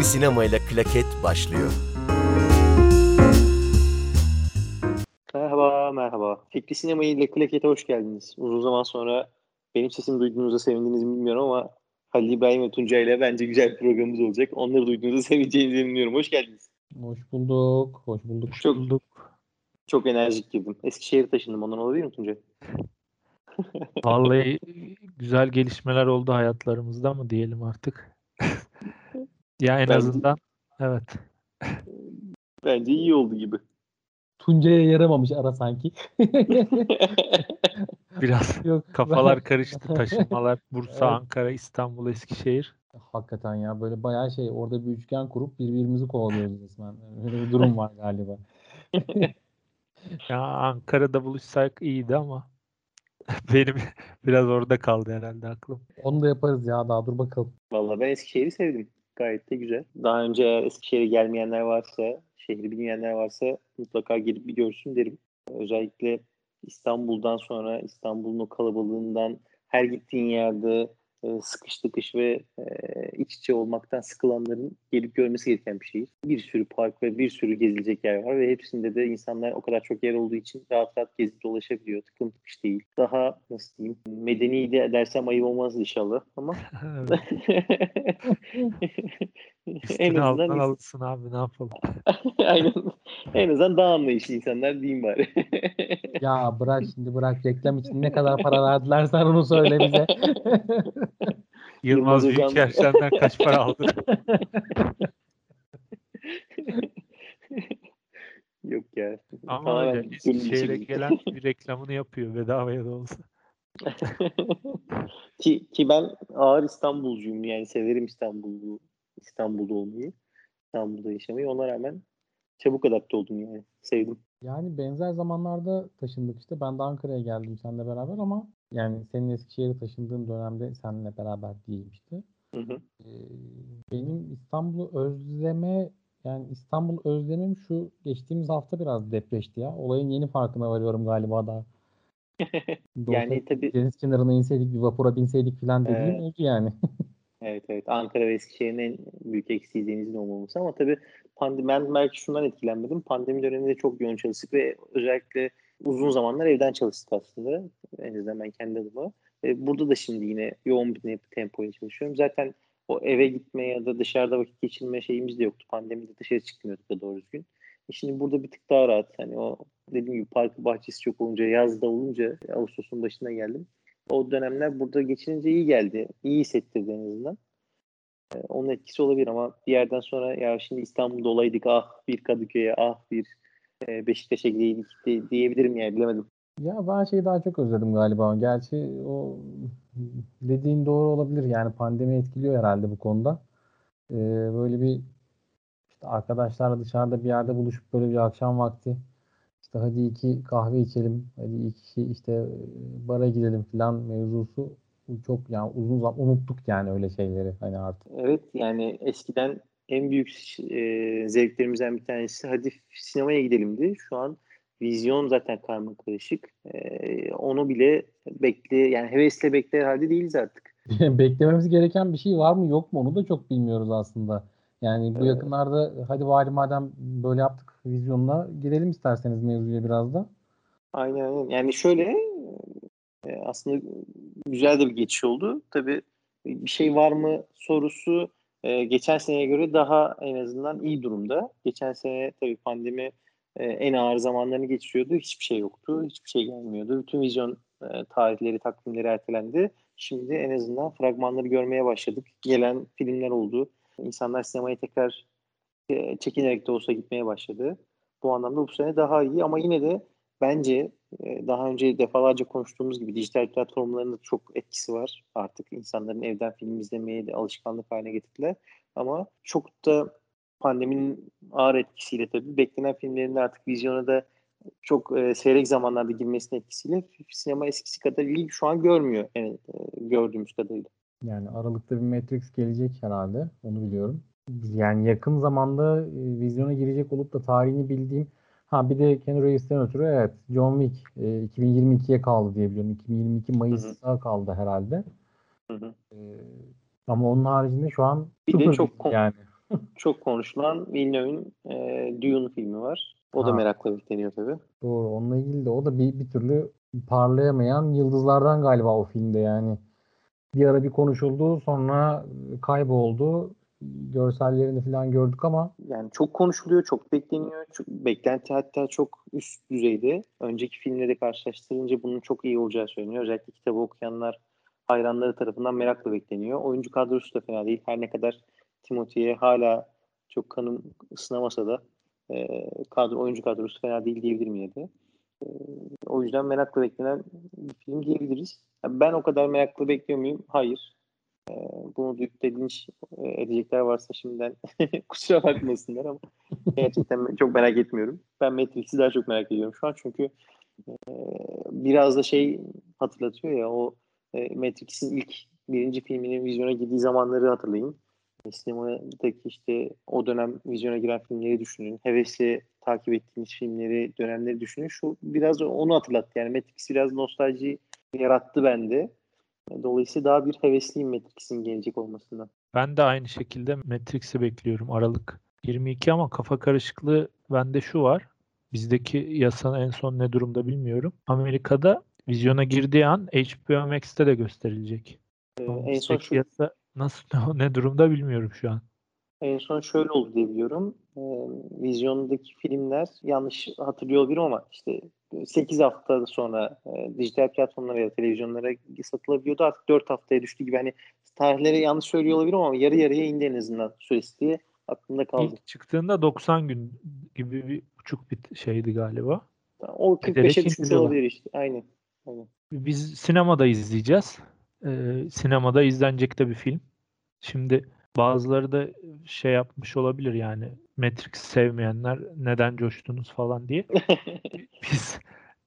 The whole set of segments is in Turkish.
Fikri Sinema ile Klaket başlıyor. Merhaba, merhaba. Fikri Sinema ile Klaket'e hoş geldiniz. Uzun zaman sonra benim sesimi duyduğunuzda sevindiniz mi bilmiyorum ama Halil İbrahim ve Tuncay ile bence güzel bir programımız olacak. Onları duyduğunuzda seveceğinizi emiyorum. Hoş geldiniz. Hoş bulduk. Hoş bulduk. Çok, bulduk. Çok enerjik girdim. Eskişehir'e taşındım. Ondan olabilir mi Tuncay? Vallahi güzel gelişmeler oldu hayatlarımızda mı diyelim artık. ya en Bence- azından evet. Bence iyi oldu gibi. Tuncay'a yaramamış ara sanki. Biraz Yok. kafalar karıştı. Taşınmalar Bursa, Evet. Ankara, İstanbul, Eskişehir. Hakikaten ya böyle bayağı şey orada bir üçgen kurup birbirimizi kovalıyoruz resmen. Öyle bir durum var galiba. Ya Ankara'da buluşsak iyiydi ama benim biraz orada kaldı herhalde aklım. Onu da yaparız ya daha dur bakalım. Vallahi ben Eskişehir'i sevdim. Gayet de güzel. Daha önce Eskişehir'e gelmeyenler varsa, şehri bilmeyenler varsa mutlaka gelip bir görsün derim. Özellikle İstanbul'dan sonra İstanbul'un o kalabalığından her gittiğin yerde e, sıkış tıkış ve e, iç içe olmaktan sıkılanların gelip görmesi gereken bir şehir. Bir sürü park ve bir sürü gezilecek yer var ve hepsinde de insanlar o kadar çok yer olduğu için rahat rahat gezip dolaşabiliyor. Tıkım tıkış değil. Daha nasıl diyeyim medeni de dersem ayıp olmaz inşallah ama en azından alınsın abi ne yapalım. aynen en azından daha anlayışlı insanlar diyeyim bari. Ya bırak şimdi bırak reklam için ne kadar para verdiler sen onu söyle bize. Yılmaz Büyüker senden kaç para aldı? Yok ya. Ama öyle Eskişehir'e gelen bir reklamını yapıyor bedavaya da olsa. ki, ki ben ağır İstanbulcuyum yani severim İstanbul'u İstanbul'da olmayı. İstanbul'da yaşamayı. Ona rağmen çabuk adapte oldum yani. Sevdim. Yani benzer zamanlarda taşındık işte. Ben de Ankara'ya geldim seninle beraber ama yani senin Eskişehir'e taşındığın dönemde seninle beraber. Hı hı. Ee, benim İstanbul'u özleme yani İstanbul özlemim şu geçtiğimiz hafta biraz depreşti ya. Olayın yeni farkına varıyorum galiba daha. Yani tabii Deniz kenarına inseydik bir vapura binseydik falan dediğim Evet. oldu yani. Evet evet. Ankara ve Eskişehir'in en büyük eksiği denizin olmaması ama tabii pandemi, ben belki şundan etkilenmedim. Pandemi döneminde çok yoğun çalıştık ve özellikle uzun zamanlar evden çalıştık aslında. En azından ben kendi adıma. E, burada da şimdi yine yoğun bir tempoyla çalışıyorum. Zaten o eve gitme ya da dışarıda vakit geçirme şeyimiz de yoktu. Pandemide dışarı çıkmıyorduk da doğru düzgün. E şimdi burada bir tık daha rahat. Hani o dediğim gibi parkı bahçesi çok olunca, yazda olunca Ağustos'un başına geldim o dönemler burada geçirince iyi geldi. İyi hissettirdi en azından. Ee, onun etkisi olabilir ama bir yerden sonra ya şimdi İstanbul'da olaydık ah bir Kadıköy'e ah bir e, Beşiktaş'a de- diyebilirim yani bilemedim. Ya ben şeyi daha çok özledim galiba. Gerçi o dediğin doğru olabilir. Yani pandemi etkiliyor herhalde bu konuda. Ee, böyle bir işte arkadaşlarla dışarıda bir yerde buluşup böyle bir akşam vakti işte hadi iki kahve içelim, hadi iki işte e, bara gidelim falan mevzusu çok yani uzun zaman unuttuk yani öyle şeyleri hani artık. Evet yani eskiden en büyük e, zevklerimizden bir tanesi hadi sinemaya gidelimdi. Şu an vizyon zaten karma karışık. E, onu bile bekle yani hevesle bekler halde değiliz artık. Beklememiz gereken bir şey var mı yok mu onu da çok bilmiyoruz aslında. Yani bu Evet. yakınlarda hadi bari madem böyle yaptık vizyonla girelim isterseniz mevzuya biraz da. Aynen aynen. Yani şöyle e, aslında güzel de bir geçiş oldu. Tabii bir şey var mı sorusu e, geçen seneye göre daha en azından iyi durumda. Geçen sene tabii pandemi e, en ağır zamanlarını geçiriyordu. Hiçbir şey yoktu. Hiçbir şey gelmiyordu. Bütün vizyon e, tarihleri, takvimleri ertelendi. Şimdi en azından fragmanları görmeye başladık. Gelen filmler oldu. İnsanlar sinemaya tekrar e, çekinerek de olsa gitmeye başladı. Bu anlamda bu sene daha iyi ama yine de bence daha önce defalarca konuştuğumuz gibi dijital platformların da çok etkisi var. Artık insanların evden film izlemeye de alışkanlık haline getirdiler. Ama çok da pandeminin ağır etkisiyle tabii beklenen filmlerin artık vizyona da çok e, seyrek zamanlarda girmesinin etkisiyle sinema eskisi kadar iyi şu an görmüyor yani, e, gördüğümüz kadarıyla. Yani Aralık'ta bir Matrix gelecek herhalde. Onu biliyorum. Yani yakın zamanda e, vizyona girecek olup da tarihini bildiğim ha bir de Keanu Reeves'ten ötürü evet John Wick e, 2022'ye kaldı diye biliyorum. 2022 Mayıs'a kaldı herhalde. Hı hı. E, ama onun haricinde şu an Bir de çok kon- yani. çok konuşulan Villeneuve'in e, Dune filmi var. O da Ha. merakla bekleniyor tabii. Doğru. Onunla ilgili de o da bir, bir türlü parlayamayan yıldızlardan galiba o filmde yani. Bir ara bir konuşuldu sonra kayboldu. Görsellerini falan gördük ama Yani çok konuşuluyor, çok bekleniyor. Çok, beklenti hatta çok üst düzeyde. Önceki filmleri karşılaştırınca bunun çok iyi olacağı söyleniyor. Özellikle kitabı okuyanlar hayranları tarafından merakla bekleniyor. Oyuncu kadrosu da fena değil. Her ne kadar Timothy'ye hala çok kanım ısınamasa da e, kadro, oyuncu kadrosu fena değil diyebilirim yine de. E, o yüzden merakla beklenen bir film diyebiliriz. Ben o kadar merakla bekliyor? Hayır. E, bunu duyup da linç e, edecekler varsa şimdiden kusura bakmasınlar ama gerçekten çok merak etmiyorum. Ben Matrix'i daha çok merak ediyorum şu an çünkü e, biraz da şey hatırlatıyor ya o e, Matrix'in ilk birinci filminin vizyona girdiği zamanları hatırlayın. E, Sinemadaki işte o dönem vizyona giren filmleri düşünün. Hevesle takip ettiğimiz filmleri, dönemleri düşünün. Şu biraz onu hatırlattı. Yani Matrix biraz nostalji yarattı bende. Dolayısıyla daha bir hevesliyim Matrix'in gelecek olmasından. Ben de aynı şekilde Matrix'i bekliyorum. Aralık 22 ama kafa karışıklığı bende şu var. Bizdeki yasa en son ne durumda bilmiyorum. Amerika'da vizyona girdiği an HBO Max'te de gösterilecek. Ee, en son şu, yasa nasıl ne durumda bilmiyorum şu an. En son şöyle oldu diye biliyorum. Ee, vizyondaki filmler yanlış hatırlıyor olabilirim ama işte 8 hafta sonra e, dijital platformlara ya da televizyonlara satılabiliyordu. Artık 4 haftaya düştü gibi. Hani tarihleri yanlış söylüyor olabilirim ama yarı yarıya indi en azından süresi diye aklımda kaldı. İlk çıktığında 90 gün gibi bir buçuk bir şeydi galiba. O Giderek 45'e düşmüş olabilir işte. Aynen. Aynen. Biz sinemada izleyeceğiz. Ee, sinemada izlenecek de bir film. Şimdi bazıları da şey yapmış olabilir yani Matrix sevmeyenler neden coştunuz falan diye. Biz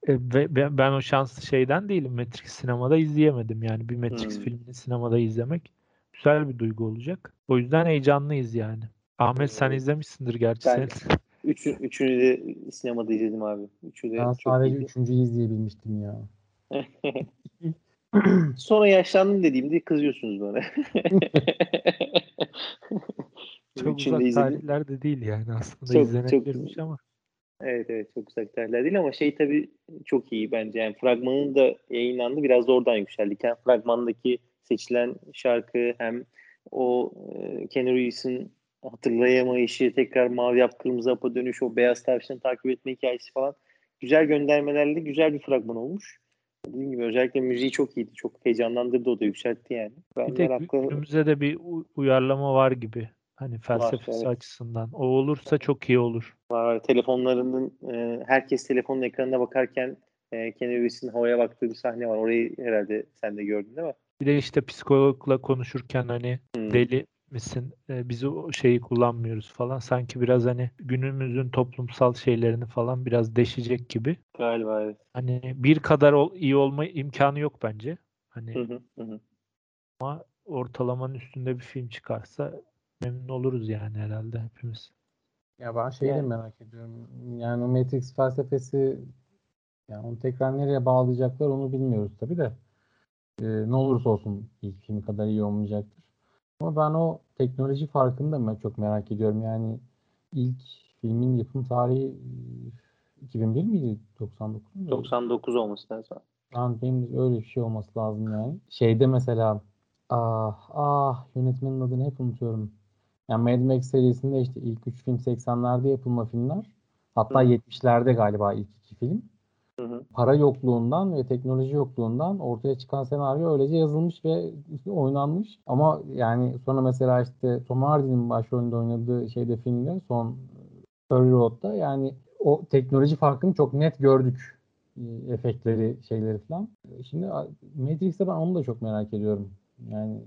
ve ben- ben o şanslı şeyden değilim. Matrix sinemada izleyemedim. Yani bir Matrix Hmm. filmini sinemada izlemek güzel bir duygu olacak. O yüzden heyecanlıyız yani. Ahmet sen izlemişsindir gerçi Ben- sen. Üçü, üçünü de sinemada izledim abi. Üçü de ben çok sadece iyiydi. üçüncüyü izleyebilmiştim ya. Sonra yaşlandım dediğimde kızıyorsunuz bana. Çok uzak izledim. tarihler de değil yani aslında Çok- izlenebilirmiş ama. Evet evet çok uzak tarihler değil ama şey tabii çok iyi bence. Yani fragmanın da yayınlandı biraz da oradan yükseldik. Yani fragmandaki seçilen şarkı hem o e, Keanu Reeves'in hatırlayamayışı, tekrar mavi yap kırmızı hapa dönüş, o beyaz tavşanı takip etme hikayesi falan güzel göndermelerle güzel bir fragman olmuş. Dediğim gibi özellikle müziği çok iyiydi. Çok heyecanlandırdı o da yükseltti yani. Ben Bir tek merakla günümüze de bir uyarlama var gibi. Hani felsefesi evet. açısından. O olursa çok iyi olur. var. Telefonlarının e, herkes telefonun ekranına bakarken e, Keanu Reeves'in havaya baktığı bir sahne var. Orayı herhalde sen de gördün değil mi? Bir de işte psikologla konuşurken hani Hmm. deli misin? E, biz o şeyi kullanmıyoruz falan. Sanki biraz hani günümüzün toplumsal şeylerini falan biraz deşecek gibi. Galiba evet. Hani bir kadar ol- iyi olma imkanı yok bence. Hani Hı hı, hı ama ortalamanın üstünde bir film çıkarsa memnun oluruz yani herhalde hepimiz. Ya ben şeyi de Yani. merak ediyorum. Yani o Matrix felsefesi yani onu tekrar nereye bağlayacaklar onu bilmiyoruz tabii de. Ee, ne olursa olsun ilk film kadar iyi olmayacaktır. Ama ben o teknoloji farkını da ben çok merak ediyorum. Yani ilk filmin yapım tarihi e, 2001 miydi? 99 muydu? 99 olması lazım. Yani benim öyle bir şey olması lazım yani. Şeyde mesela ah ah yönetmenin adını hep unutuyorum. Yani Mad Max serisinde işte ilk 3 film 80'lerde yapılma filmler. Hatta hı. 70'lerde galiba ilk iki film. Para yokluğundan ve teknoloji yokluğundan ortaya çıkan senaryo öylece yazılmış ve oynanmış. Ama yani sonra mesela işte Tom Hardy'nin başrolünde oynadığı şeyde filmde son Fury Road'da yani o teknoloji farkını çok net gördük. E, Efektleri, şeyleri falan. E, Şimdi Matrix'te ben onu da çok merak ediyorum. Yani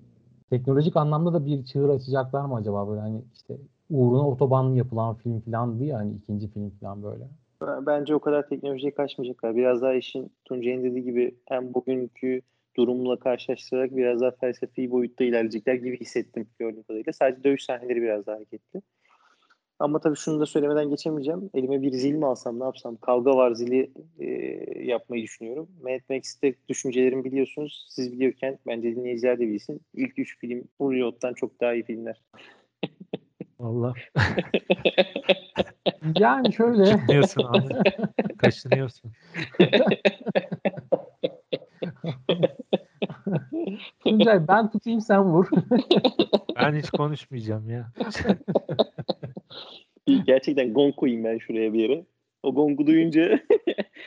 teknolojik anlamda da bir çığır açacaklar mı acaba böyle hani işte uğruna otoban yapılan film falan diye hani ikinci film falan böyle. Ben- Bence o kadar teknolojiye kaçmayacaklar. Biraz daha işin Tuncay'ın dediği gibi hem bugünkü durumla karşılaştırarak biraz daha felsefi boyutta ilerleyecekler gibi hissettim gördüğüm kadarıyla. Sadece dövüş sahneleri biraz daha hareketli. Ama tabii şunu da söylemeden geçemeyeceğim. Elime bir zil mi alsam ne yapsam? Kavga var zili e, yapmayı düşünüyorum. Mad Max'te düşüncelerimi biliyorsunuz. Siz biliyorken bence dinleyiciler de bilsin. İlk üç film Hollywood'dan çok daha iyi filmler. Valla Yani şöyle kaşınıyorsun abi. Kaşınıyorsun. Tuncay ben tutayım sen vur. Ben hiç konuşmayacağım ya. Gerçekten gong koyayım ben şuraya bir yere. O gongu duyunca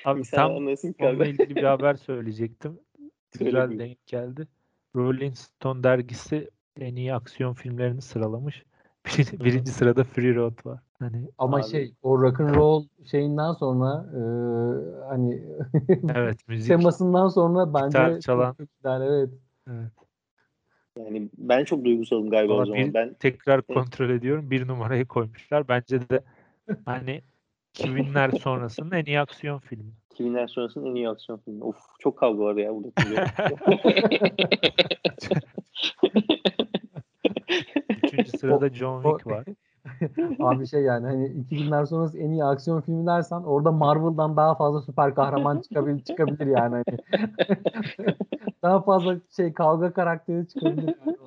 Abi tam anlasın onunla ilgili bir haber söyleyecektim. Söyle Güzel denk geldi. Rolling Stone dergisi en iyi aksiyon filmlerini sıralamış. Bir- birinci sırada Free Road var. Hani Ama Abi. şey o rock and roll şeyinden sonra e, hani evet müzik. temasından sonra bence Gitar çok çalan. çok güzel evet. Evet. Yani ben çok duygusalım galiba Valla o zaman. bir- Ben Tekrar kontrol ediyorum. Bir numarayı koymuşlar. Bence de hani 2000'ler sonrasının en iyi aksiyon filmi. 2000'ler sonrasının en iyi aksiyon filmi. Of çok kavga var ya burada. Üçüncü sırada John Wick var. Abi şey yani hani 2000'ler sonrası en iyi aksiyon filmi dersen orada Marvel'dan daha fazla süper kahraman çıkabilir çıkabilir yani hani. daha fazla şey kavga karakteri çıkabilir yani.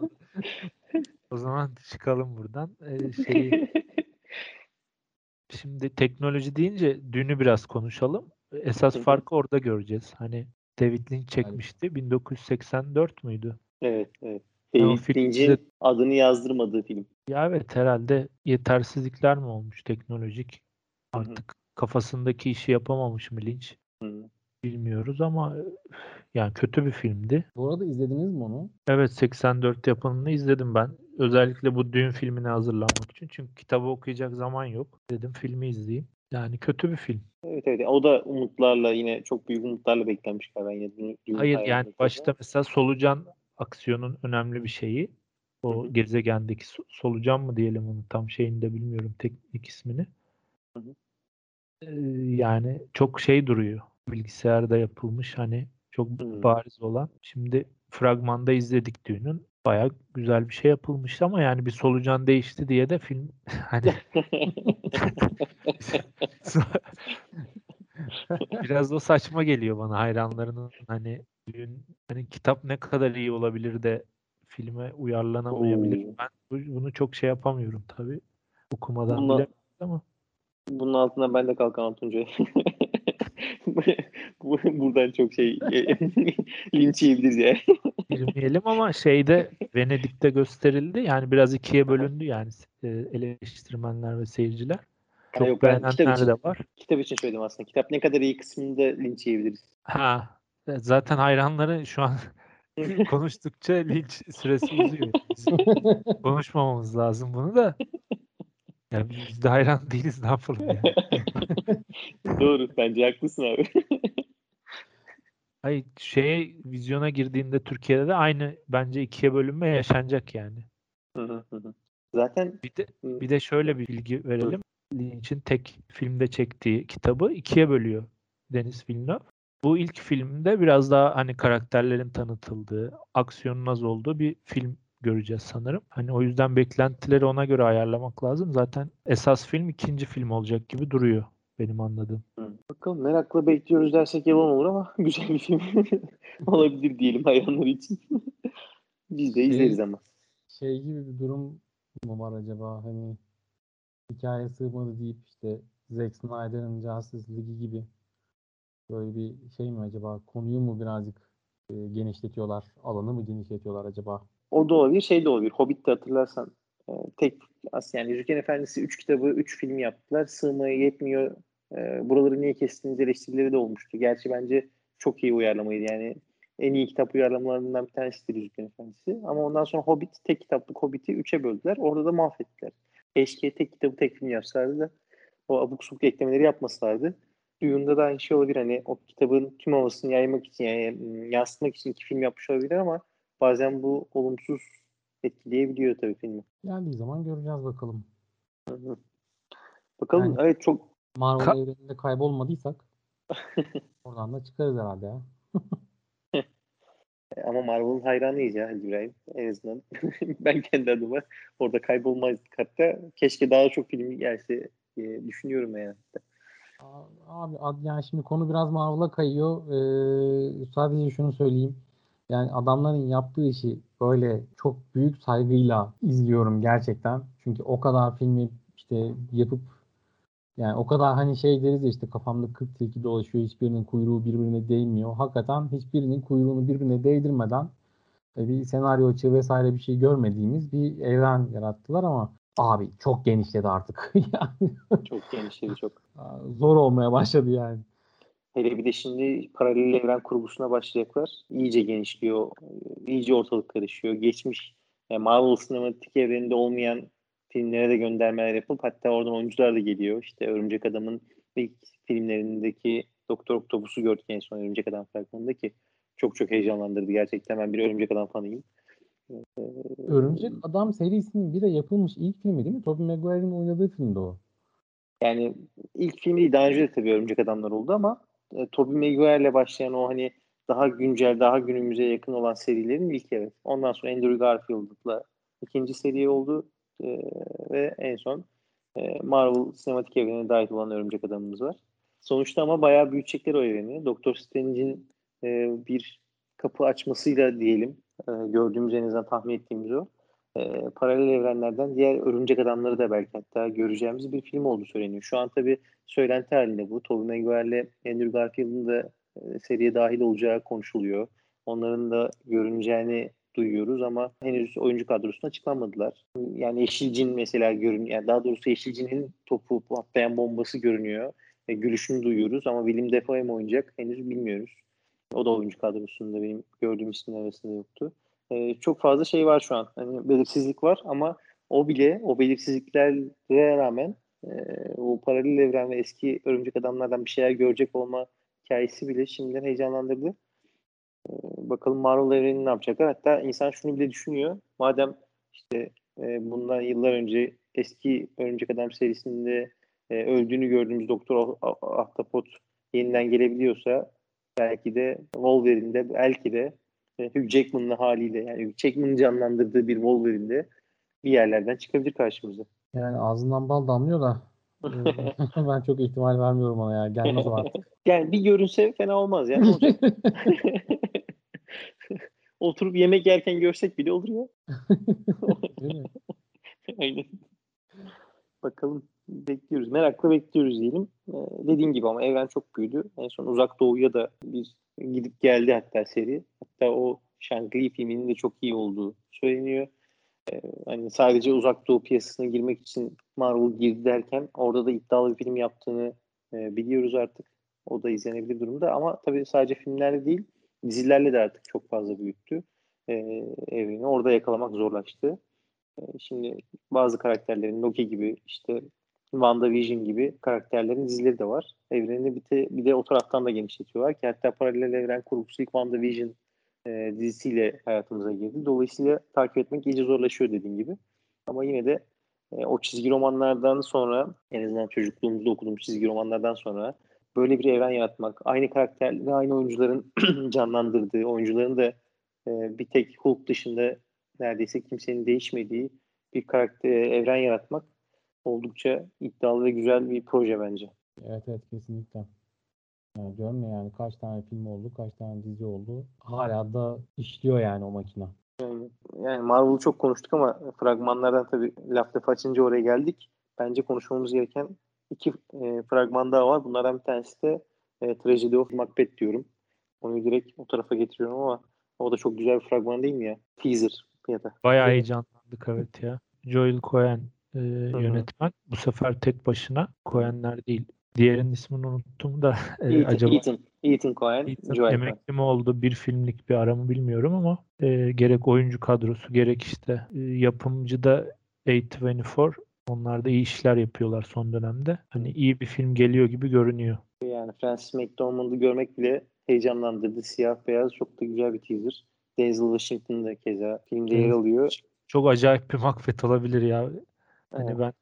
O zaman çıkalım buradan. Ee, şeyi, şimdi teknoloji deyince dünü biraz konuşalım. Esas farkı orada göreceğiz. Hani David Lynch çekmişti. 1984 müydü? evet, evet. David Lynch'in adını yazdırmadığı film. Ya evet herhalde yetersizlikler mi olmuş teknolojik? Hı hı. Artık kafasındaki işi yapamamış mı Lynch? Hı. Bilmiyoruz ama yani kötü bir filmdi. Bu arada izlediniz mi onu? Evet 84 yapımını izledim ben. Özellikle bu düğün filmine hazırlanmak için. Çünkü kitabı okuyacak zaman yok. Dedim filmi izleyeyim. Yani kötü bir film. Evet evet. O da umutlarla yine çok büyük umutlarla beklenmiş galiba yine. Dün, dün Hayır yani başta mesela solucan aksiyonun önemli bir şeyi. O Hı hı. gezegendeki so- solucan mı diyelim onu tam şeyini de bilmiyorum teknik ismini. Hı hı. Ee, yani çok şey duruyor. Bilgisayarda yapılmış hani çok bariz olan. Şimdi fragmanda izledik düğünün. Bayağı güzel bir şey yapılmış ama yani bir solucan değişti diye de film hani biraz o saçma geliyor bana hayranlarının hani düğün hani kitap ne kadar iyi olabilir de filme uyarlanamayabilir. Oo. Ben bu- bunu çok şey yapamıyorum tabii. Okumadan Bununla- bile ama Bunun altından ben de kalkamam Tuncay. Bu- Buradan çok şey linç yiyebiliriz yani. girmeyelim ama şeyde Venedik'te gösterildi. Yani biraz ikiye bölündü yani e, eleştirmenler ve seyirciler. Çok yok, ben kitap beğenenler için- de var. Kitap için söyledim aslında. Kitap ne kadar iyi kısmında linç yiyebiliriz. Ha e, zaten hayranları şu an konuştukça linç süresi uzuyor. Biz konuşmamamız lazım bunu da. Yani biz de hayran değiliz ne yapalım yani. Doğru. Bence haklısın abi. Hayır şeye vizyona girdiğinde Türkiye'de de aynı bence ikiye bölünme yaşanacak yani. Zaten Bir de bir de şöyle bir bilgi verelim. Lynch'in tek filmde çektiği kitabı ikiye bölüyor Denis Villeneuve. Bu ilk filmde biraz daha hani karakterlerin tanıtıldığı, aksiyonun az olduğu bir film göreceğiz sanırım. Hani o yüzden beklentileri ona göre ayarlamak lazım. Zaten esas film ikinci film olacak gibi duruyor benim anladığım. bakalım merakla bekliyoruz dersek yalan olur ama güzel bir film olabilir diyelim hayranlar için. Biz de izleriz ama. Şey gibi bir durum mu var acaba hani hikaye sığmadı deyip işte Zack Snyder'ın Justice League gibi böyle bir şey mi acaba konuyu mu birazcık e, genişletiyorlar alanı mı genişletiyorlar acaba? O da olabilir, şey de olabilir. Hobbit'te hatırlarsan e, tek as yani Yüzüklerin Efendisi 3 kitabı 3 film yaptılar. Sığmaya yetmiyor. E, buraları niye kestiğiniz eleştirileri de olmuştu. Gerçi bence çok iyi uyarlamaydı. Yani en iyi kitap uyarlamalarından bir tanesidir Yüzüklerin Efendisi. Ama ondan sonra Hobbit tek kitaplık Hobbit'i 3'e böldüler. Orada da mahvettiler. Keşke tek kitabı tek film yapsalardı da o abuk subuk eklemeleri yapmasalardı. Duyunda da aynı şey olabilir. Hani o kitabın tüm havasını yaymak için yani yansıtmak için iki film yapmış olabilir ama bazen bu olumsuz etkileyebiliyor tabii filmi. Geldiği zaman göreceğiz bakalım. Hı hı. Bakalım Yani- evet çok Marvel Ka- evreninde kaybolmadıysak oradan da çıkarız herhalde ya. ama Marvel'ın hayranıyız ya Ali İbrahim. En azından ben kendi adıma orada kaybolmazdık hatta. Keşke daha çok film gelse diye düşünüyorum yani. Abi yani şimdi konu biraz Marvel'a kayıyor. Ee, sadece şunu söyleyeyim. Yani adamların yaptığı işi böyle çok büyük saygıyla izliyorum gerçekten. Çünkü o kadar filmi işte yapıp yani o kadar hani şey deriz ya işte kafamda 40 tilki dolaşıyor hiçbirinin kuyruğu birbirine değmiyor. Hakikaten hiçbirinin kuyruğunu birbirine değdirmeden e, bir senaryo açığı vesaire bir şey görmediğimiz bir evren yarattılar ama abi çok genişledi artık. yani Çok genişledi çok. zor olmaya başladı yani. Hele bir de şimdi paralel evren kurgusuna başlayacaklar. İyice genişliyor. iyice ortalık karışıyor. Geçmiş yani Marvel sinematik evreninde olmayan filmlere de göndermeler yapıp hatta oradan oyuncular da geliyor. İşte Örümcek Adam'ın ilk filmlerindeki Doktor Octopus'u gördük en son Örümcek Adam fragmanında ki çok çok heyecanlandırdı. Gerçekten ben bir Örümcek Adam fanıyım. Örümcek Adam serisinin bir de yapılmış ilk filmi değil mi? Tobey Maguire'in oynadığı filmdi o. Yani ilk filmi değil, daha önce de tabii Örümcek Adamlar oldu ama e, Tobey Maguire'le başlayan o hani daha güncel, daha günümüze yakın olan serilerin ilk evet. Ondan sonra Andrew Garfield'la ikinci seri oldu e, ve en son e, Marvel sinematik evrenine dahil olan Örümcek Adamımız var. Sonuçta ama bayağı büyütecekler o evreni. Doctor Strange'in e, bir kapı açmasıyla diyelim e, gördüğümüz en azından tahmin ettiğimiz o. E, paralel evrenlerden diğer örümcek adamları da belki hatta göreceğimiz bir film olduğu söyleniyor. Şu an tabii söylenti halinde bu. Tobey Maguire'le Andrew Garfield'ın da e, seriye dahil olacağı konuşuluyor. Onların da görüneceğini duyuyoruz ama henüz oyuncu kadrosuna açıklanmadılar. Yani Yeşilcin mesela görünüyor. Yani daha doğrusu Yeşilcin'in topu patlayan bombası görünüyor. E, gülüşünü duyuyoruz ama Willem Dafoe mi oynayacak henüz bilmiyoruz. O da oyuncu kadrosunda benim gördüğüm isimler arasında yoktu. E, çok fazla şey var şu an. Hani belirsizlik var ama o bile o belirsizliklere rağmen e, o paralel evren ve eski örümcek adamlardan bir şeyler görecek olma hikayesi bile şimdiden heyecanlandırdı. E, bakalım Marvel evreni ne yapacaklar. Hatta insan şunu bile düşünüyor. Madem işte e, bundan yıllar önce eski Örümcek Adam serisinde e, öldüğünü gördüğümüz Doktor Ahtapot yeniden gelebiliyorsa belki de Wolverine'de belki de e, Hugh Jackman'ın haliyle yani Hugh Jackman'ın canlandırdığı bir Wolverine'de bir yerlerden çıkabilir karşımıza. Yani ağzından bal damlıyor da ben çok ihtimal vermiyorum ona ya. Gelmez artık. yani bir görünse fena olmaz yani. Olacak. Oturup yemek yerken görsek bile olur ya. Aynen. Bakalım bekliyoruz. Merakla bekliyoruz diyelim. Ee, dediğim gibi ama evren çok büyüdü. En son Uzak Doğu'ya da bir gidip geldi hatta seri. Hatta o Shang-Chi filminin de çok iyi olduğu söyleniyor. Ee, hani sadece Uzak Doğu piyasasına girmek için Marvel girdi derken orada da iddialı bir film yaptığını e, biliyoruz artık. O da izlenebilir durumda ama tabii sadece filmlerle değil dizilerle de artık çok fazla büyüttü e, evreni. Orada yakalamak zorlaştı. E, şimdi bazı karakterlerin Loki gibi işte WandaVision gibi karakterlerin dizileri de var. Evreni bir de, bir de o taraftan da genişletiyorlar ki hatta paralel evren kurgusu ilk WandaVision e, dizisiyle hayatımıza girdi. Dolayısıyla takip etmek iyice zorlaşıyor dediğim gibi. Ama yine de e, o çizgi romanlardan sonra en azından çocukluğumuzda okuduğum çizgi romanlardan sonra böyle bir evren yaratmak, aynı karakterleri, aynı oyuncuların canlandırdığı, oyuncuların da e, bir tek Hulk dışında neredeyse kimsenin değişmediği bir karakter evren yaratmak oldukça iddialı ve güzel bir proje bence. Evet evet kesinlikle. Yani diyorum ya yani kaç tane film oldu, kaç tane dizi oldu. Hala da işliyor yani o makine. Yani, yani Marvel'ı çok konuştuk ama fragmanlardan tabii laf lafı açınca oraya geldik. Bence konuşmamız gereken iki e, fragman daha var. Bunlardan bir tanesi de e, Tragedy of Macbeth diyorum. Onu direkt o tarafa getiriyorum ama o da çok güzel bir fragman değil mi ya? Teaser ya da. Bayağı heyecanlandık evet ya. Joel Cohen e, yönetmen. Bu sefer tek başına Cohen'ler değil. Diğerinin ismini unuttum da e, Ethan, acaba Ethan, Ethan Cohen, Ethan Joel Cohen. emekli mi oldu bir filmlik bir ara mı bilmiyorum ama e, gerek oyuncu kadrosu gerek işte e, yapımcı da A24 onlar da iyi işler yapıyorlar son dönemde. Hani iyi bir film geliyor gibi görünüyor. Yani Francis McDormand'ı görmek bile heyecanlandırdı. Siyah beyaz çok da güzel bir teaser. Denzel Washington da keza filmde yer alıyor. Çok acayip bir Macbeth olabilir ya. Hani Evet. ben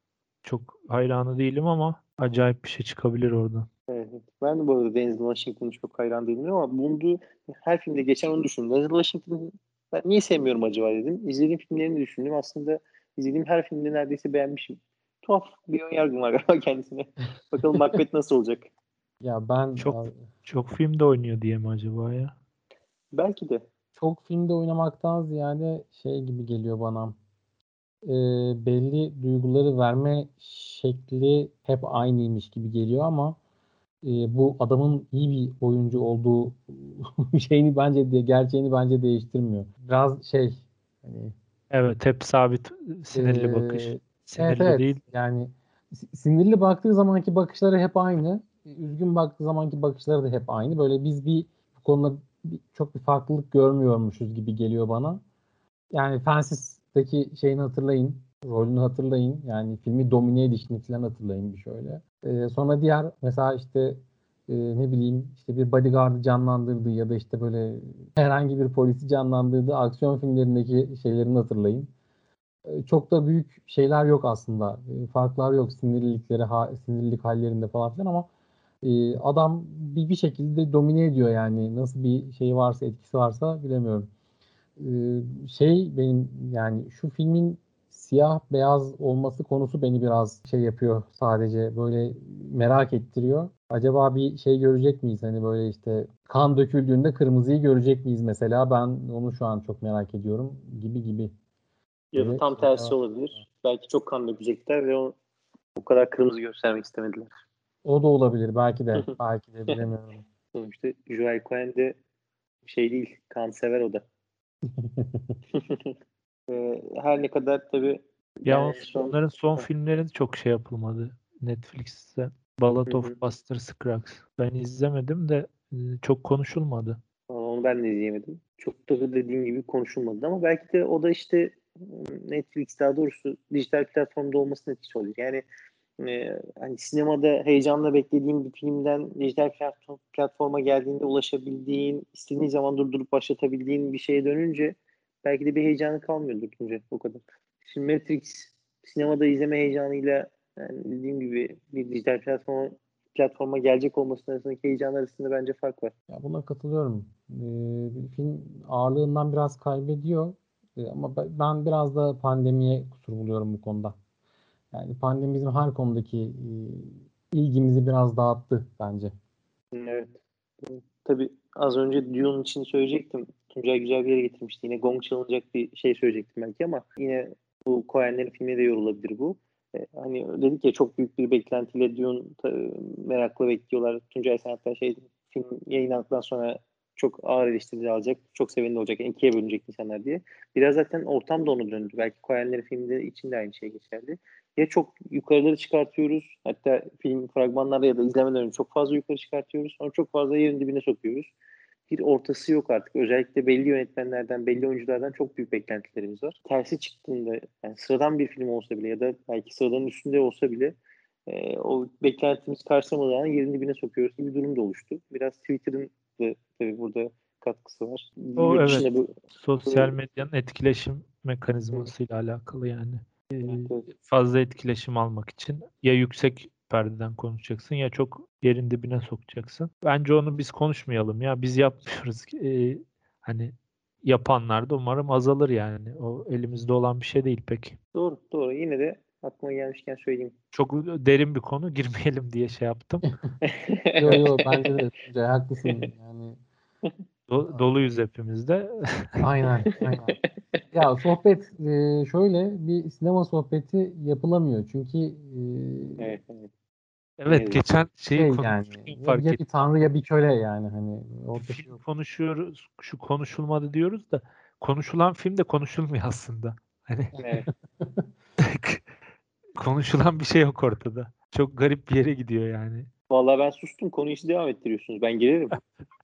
çok hayranı değilim ama acayip bir şey çıkabilir oradan. Evet. Ben de bu arada Denzel Washington'ı çok hayran değilim ama bulunduğu her filmde geçen onu düşündüm. Denzel Washington'ı ben niye sevmiyorum acaba dedim. İzlediğim filmlerini düşündüm. Aslında izlediğim her filmde neredeyse beğenmişim. Tuhaf bir ön yargım var galiba kendisine. Bakalım Macbeth nasıl olacak? Ya ben Çok- Çok filmde oynuyor diye mi acaba ya? Belki de. çok filmde oynamaktan ziyade şey gibi geliyor bana. Ee, belli duyguları verme şekli hep aynıymış gibi geliyor ama e, bu adamın iyi bir oyuncu olduğu şeyini bence de gerçeğini bence değiştirmiyor. Biraz şey hani Evet hep sabit sinirli bakış. Ee, Sinirli evet, evet. değil. Yani si- sinirli baktığı zamanki bakışları hep aynı. Üzgün baktığı zamanki bakışları da hep aynı. Böyle biz bir bu konuda bir- çok bir farklılık görmüyormuşuz gibi geliyor bana. Yani Fensis'teki şeyini hatırlayın. Rolünü hatırlayın. Yani filmi domine edişini falan hatırlayın bir şöyle. Ee, sonra diğer mesela işte e, ne bileyim işte bir bodyguard'ı canlandırdığı ya da işte böyle herhangi bir polisi canlandırdığı aksiyon filmlerindeki şeylerini hatırlayın. E, çok da büyük şeyler yok aslında. E, Farklar yok sinirlilikleri, ha, sinirlilik hallerinde falan filan ama e, adam bir, bir şekilde domine ediyor yani. Nasıl bir şey varsa, etkisi varsa bilemiyorum. E, şey benim yani şu filmin siyah beyaz olması konusu beni biraz şey yapıyor sadece böyle merak ettiriyor. Acaba bir şey görecek miyiz? Hani böyle işte kan döküldüğünde kırmızıyı görecek miyiz mesela? Ben onu şu an çok merak ediyorum gibi gibi. Ya da tam tersi evet. olabilir. Belki çok kan dökecekler ve o, o kadar kırmızı göstermek istemediler. O da olabilir belki de. belki de bilemiyorum. Sonuçta Joel Cohen de şey değil, kan sever o da. Ee, her ne kadar tabii Ya yani son- onların son Ha. filmlerinde çok şey yapılmadı Netflix'te. Ballad of. Buster Scruggs. Ben izlemedim de e, çok konuşulmadı. Onu ben de izleyemedim. Çok da dediğim gibi konuşulmadı ama belki de o da işte Netflix daha doğrusu dijital platformda olmasının etkisi oluyor. Yani e, hani sinemada heyecanla beklediğin bir filmden dijital platform, platforma geldiğinde ulaşabildiğin, istediğin zaman durdurup başlatabildiğin bir şeye dönünce belki de bir heyecanı kalmıyor Tuncay o kadar. Şimdi Matrix sinemada izleme heyecanıyla yani dediğim gibi bir dijital platforma platforma gelecek olması arasındaki heyecan arasında bence fark var. Ya buna katılıyorum. Ee, film ağırlığından biraz kaybediyor. Ee, ama ben biraz da pandemiye kusur buluyorum bu konuda. Yani pandemi bizim her konudaki e, ilgimizi biraz dağıttı bence. Evet. Tabii az önce Dune için söyleyecektim. Tuncay güzel bir yere getirmişti. Yine gong çalınacak bir şey söyleyecektim belki ama yine bu Coen'lerin filmine de yorulabilir bu. Ee, hani dedik ya çok büyük bir beklentiyle Dune ta- merakla bekliyorlar. Tuncay sen hatta şey film yayınlandıktan sonra çok ağır eleştiri alacak. Çok sevinli olacak. Yani ikiye bölünecek insanlar diye. Biraz zaten ortam da onu döndü. Belki Coen'lerin filminde için de aynı şey geçerli. Ya çok yukarıları çıkartıyoruz. Hatta film fragmanlarda ya da izlemeden önce çok fazla yukarı çıkartıyoruz. Sonra çok fazla yerin dibine sokuyoruz. Bir ortası yok artık. Özellikle belli yönetmenlerden, belli oyunculardan çok büyük beklentilerimiz var. Tersi çıktığında yani sıradan bir film olsa bile ya da belki sıradanın üstünde olsa bile e, o beklentimiz karşılamadığı an yerin dibine sokuyoruz gibi bir durum da oluştu. Biraz Twitter'ın da tabii burada katkısı var. O, Yurt evet. bu Sosyal medyanın etkileşim mekanizmasıyla alakalı yani. Fazla etkileşim almak için ya yüksek perdeden konuşacaksın ya çok yerin dibine sokacaksın. Bence onu biz konuşmayalım ya. Biz yapmıyoruz. Ee, hani yapanlar da umarım azalır yani. O elimizde olan bir şey değil pek. doğru doğru. Yine de aklıma gelmişken söyleyeyim. Çok derin bir konu girmeyelim diye şey yaptım. Yo yo bence de haklısın. Yani Do- doluyuz hepimiz de. aynen aynen. Ya sohbet e, şöyle bir sinema sohbeti yapılamıyor. Çünkü e, evet, evet. Geçen şeyi şey yani ya, fark ya bir tanrı ya bir köle yani hani ortası Film yok. konuşuyoruz, şu konuşulmadı diyoruz da konuşulan film de konuşulmuyor aslında. Hani evet. konuşulan bir şey yok ortada. Çok garip bir yere gidiyor yani. Vallahi ben sustum. Konuyu siz devam ettiriyorsunuz. Ben girerim.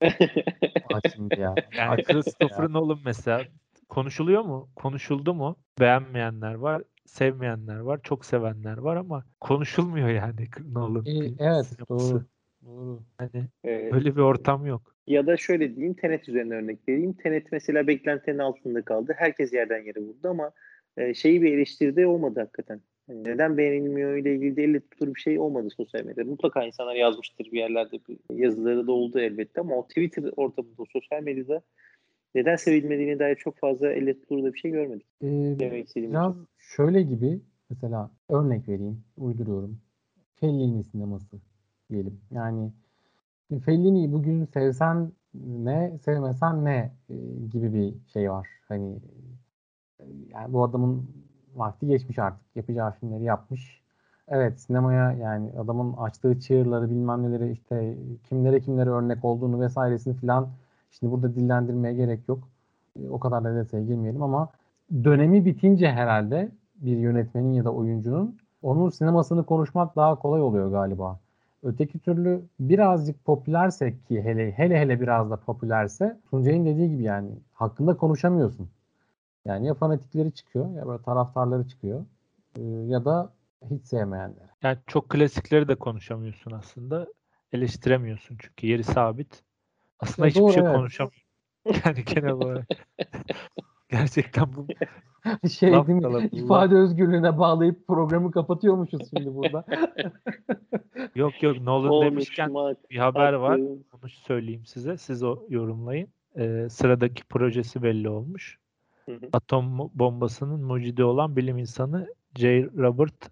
Şimdi ya. Yani Christopher Nolan mesela konuşuluyor mu? Konuşuldu mu? Beğenmeyenler var, sevmeyenler var, çok sevenler var ama konuşulmuyor yani Nolan E, evet sineması. doğru. Doğru. Hani Ee, öyle bir ortam yok. ya da şöyle diyeyim. Tenet üzerine örnek vereyim. Tenet mesela beklentilerin altında kaldı. Herkes yerden yere vurdu ama e, şeyi bir eleştiride olmadı hakikaten. Neden beğenilmiyor ile ilgili de elle tutulur bir şey olmadı sosyal medyada. Mutlaka insanlar yazmıştır bir yerlerde. Bir yazıları da oldu elbette ama o Twitter ortamında, sosyal medyada neden sevilmediğine dair çok fazla elle tutulur da bir şey görmedik. Ee, Demek istediğim biraz için. şöyle gibi mesela örnek vereyim, uyduruyorum. Fellini sineması diyelim. Yani Fellini'yi bugün sevsen ne sevmesen ne e, gibi bir şey var. Hani yani bu adamın vakti geçmiş artık. Yapacağı filmleri yapmış. Evet sinemaya yani adamın açtığı çığırları bilmem neleri işte kimlere kimlere örnek olduğunu vesairesini filan şimdi burada dillendirmeye gerek yok. E, o kadar da detaya girmeyelim ama dönemi bitince herhalde bir yönetmenin ya da oyuncunun onun sinemasını konuşmak daha kolay oluyor galiba. Öteki türlü birazcık popülersek ki hele hele hele biraz da popülerse Tuncay'ın dediği gibi yani hakkında konuşamıyorsun. Yani ya fanatikleri çıkıyor ya böyle taraftarları çıkıyor e, ya da hiç sevmeyenler. Yani çok klasikleri de konuşamıyorsun aslında. Eleştiremiyorsun çünkü yeri sabit. Aslında Ya hiçbir doğru, şey evet. konuşamıyorsun. Yani genel olarak. Gerçekten bu şey Laf değil mi? İfade özgürlüğüne bağlayıp programı kapatıyormuşuz şimdi burada. yok yok Nolan demişken Konuşmak, bir haber var. Onu söyleyeyim size. Siz o yorumlayın. Ee, sıradaki projesi belli olmuş. Hı hı. Atom bombasının mucidi olan bilim insanı J. Robert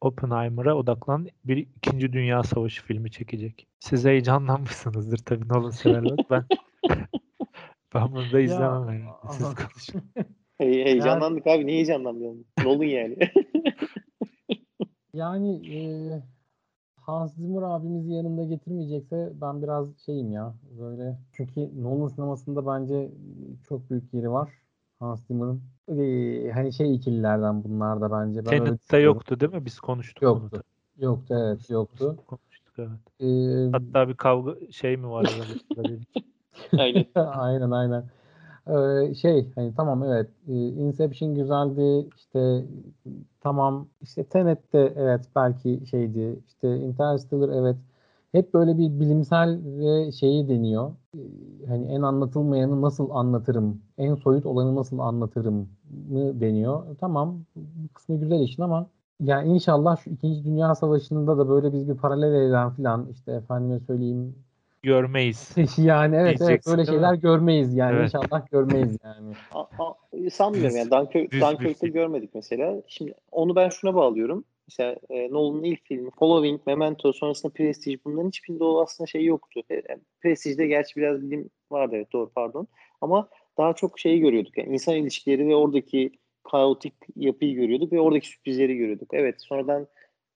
Oppenheimer'a odaklanan bir İkinci Dünya Savaşı filmi çekecek. Siz heyecanlanmışsınızdır tabii Nolan severler. Ben ben bunu da izlemem yani. Siz konuşun. Hey, heyecanlandık abi. Niye heyecanlanmıyorsun? Nolan yani. Yani e, Hans Zimmer abimizi yanında getirmeyecekse ben biraz şeyim ya böyle çünkü Nolan sinemasında bence çok büyük yeri var Hans Zimmer'ın. E, hani şey ikililerden bunlar da bence. Ben Tenet'te yoktu değil mi? Biz konuştuk bunu Yoktu. da. Yoktu evet yoktu. Konuştuk evet. E, Hatta bir kavga şey mi var. Aynen. aynen aynen. Ee, şey hani tamam evet Inception güzeldi işte tamam işte Tenet de evet belki şeydi işte Interstellar evet hep böyle bir bilimsel ve şeyi deniyor. Ee, Hani en anlatılmayanı nasıl anlatırım, en soyut olanı nasıl anlatırım mı deniyor. Tamam bu kısmı güzel işin ama yani inşallah şu İkinci Dünya Savaşı'nda da böyle biz bir paralel evren falan işte efendime söyleyeyim Görmeyiz. yani evet evet böyle şeyler görmeyiz yani Evet. inşallah görmeyiz yani. A- a- sanmıyorum yani. Dunkirk'te görmedik mesela. Şimdi onu ben şuna bağlıyorum. Mesela e, Nolan'ın ilk filmi Following, Memento, sonrasında Prestige bunların hiçbirinde o aslında şey yoktu. E, e, Prestige'de gerçi biraz bilim vardı evet doğru pardon. Ama daha çok şeyi görüyorduk. Yani insan ilişkileri ve oradaki kaotik yapıyı görüyorduk ve oradaki sürprizleri görüyorduk. Evet sonradan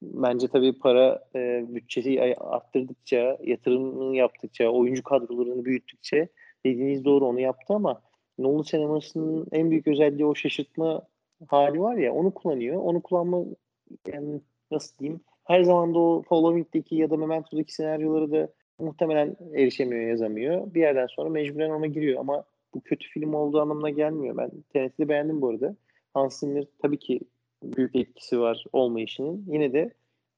bence tabii para e, bütçesi arttırdıkça, yatırımını yaptıkça, oyuncu kadrolarını büyüttükçe dediğiniz doğru onu yaptı ama Nolan sinemasının en büyük özelliği o şaşırtma hali var ya onu kullanıyor. Onu kullanma yani nasıl diyeyim her zaman da o Following'deki ya da Memento'daki senaryoları da muhtemelen erişemiyor, yazamıyor. Bir yerden sonra mecburen ona giriyor ama bu kötü film olduğu anlamına gelmiyor. Ben Tenet'i beğendim bu arada. Hans Zimmer tabii ki büyük etkisi var olmayışının. Yine de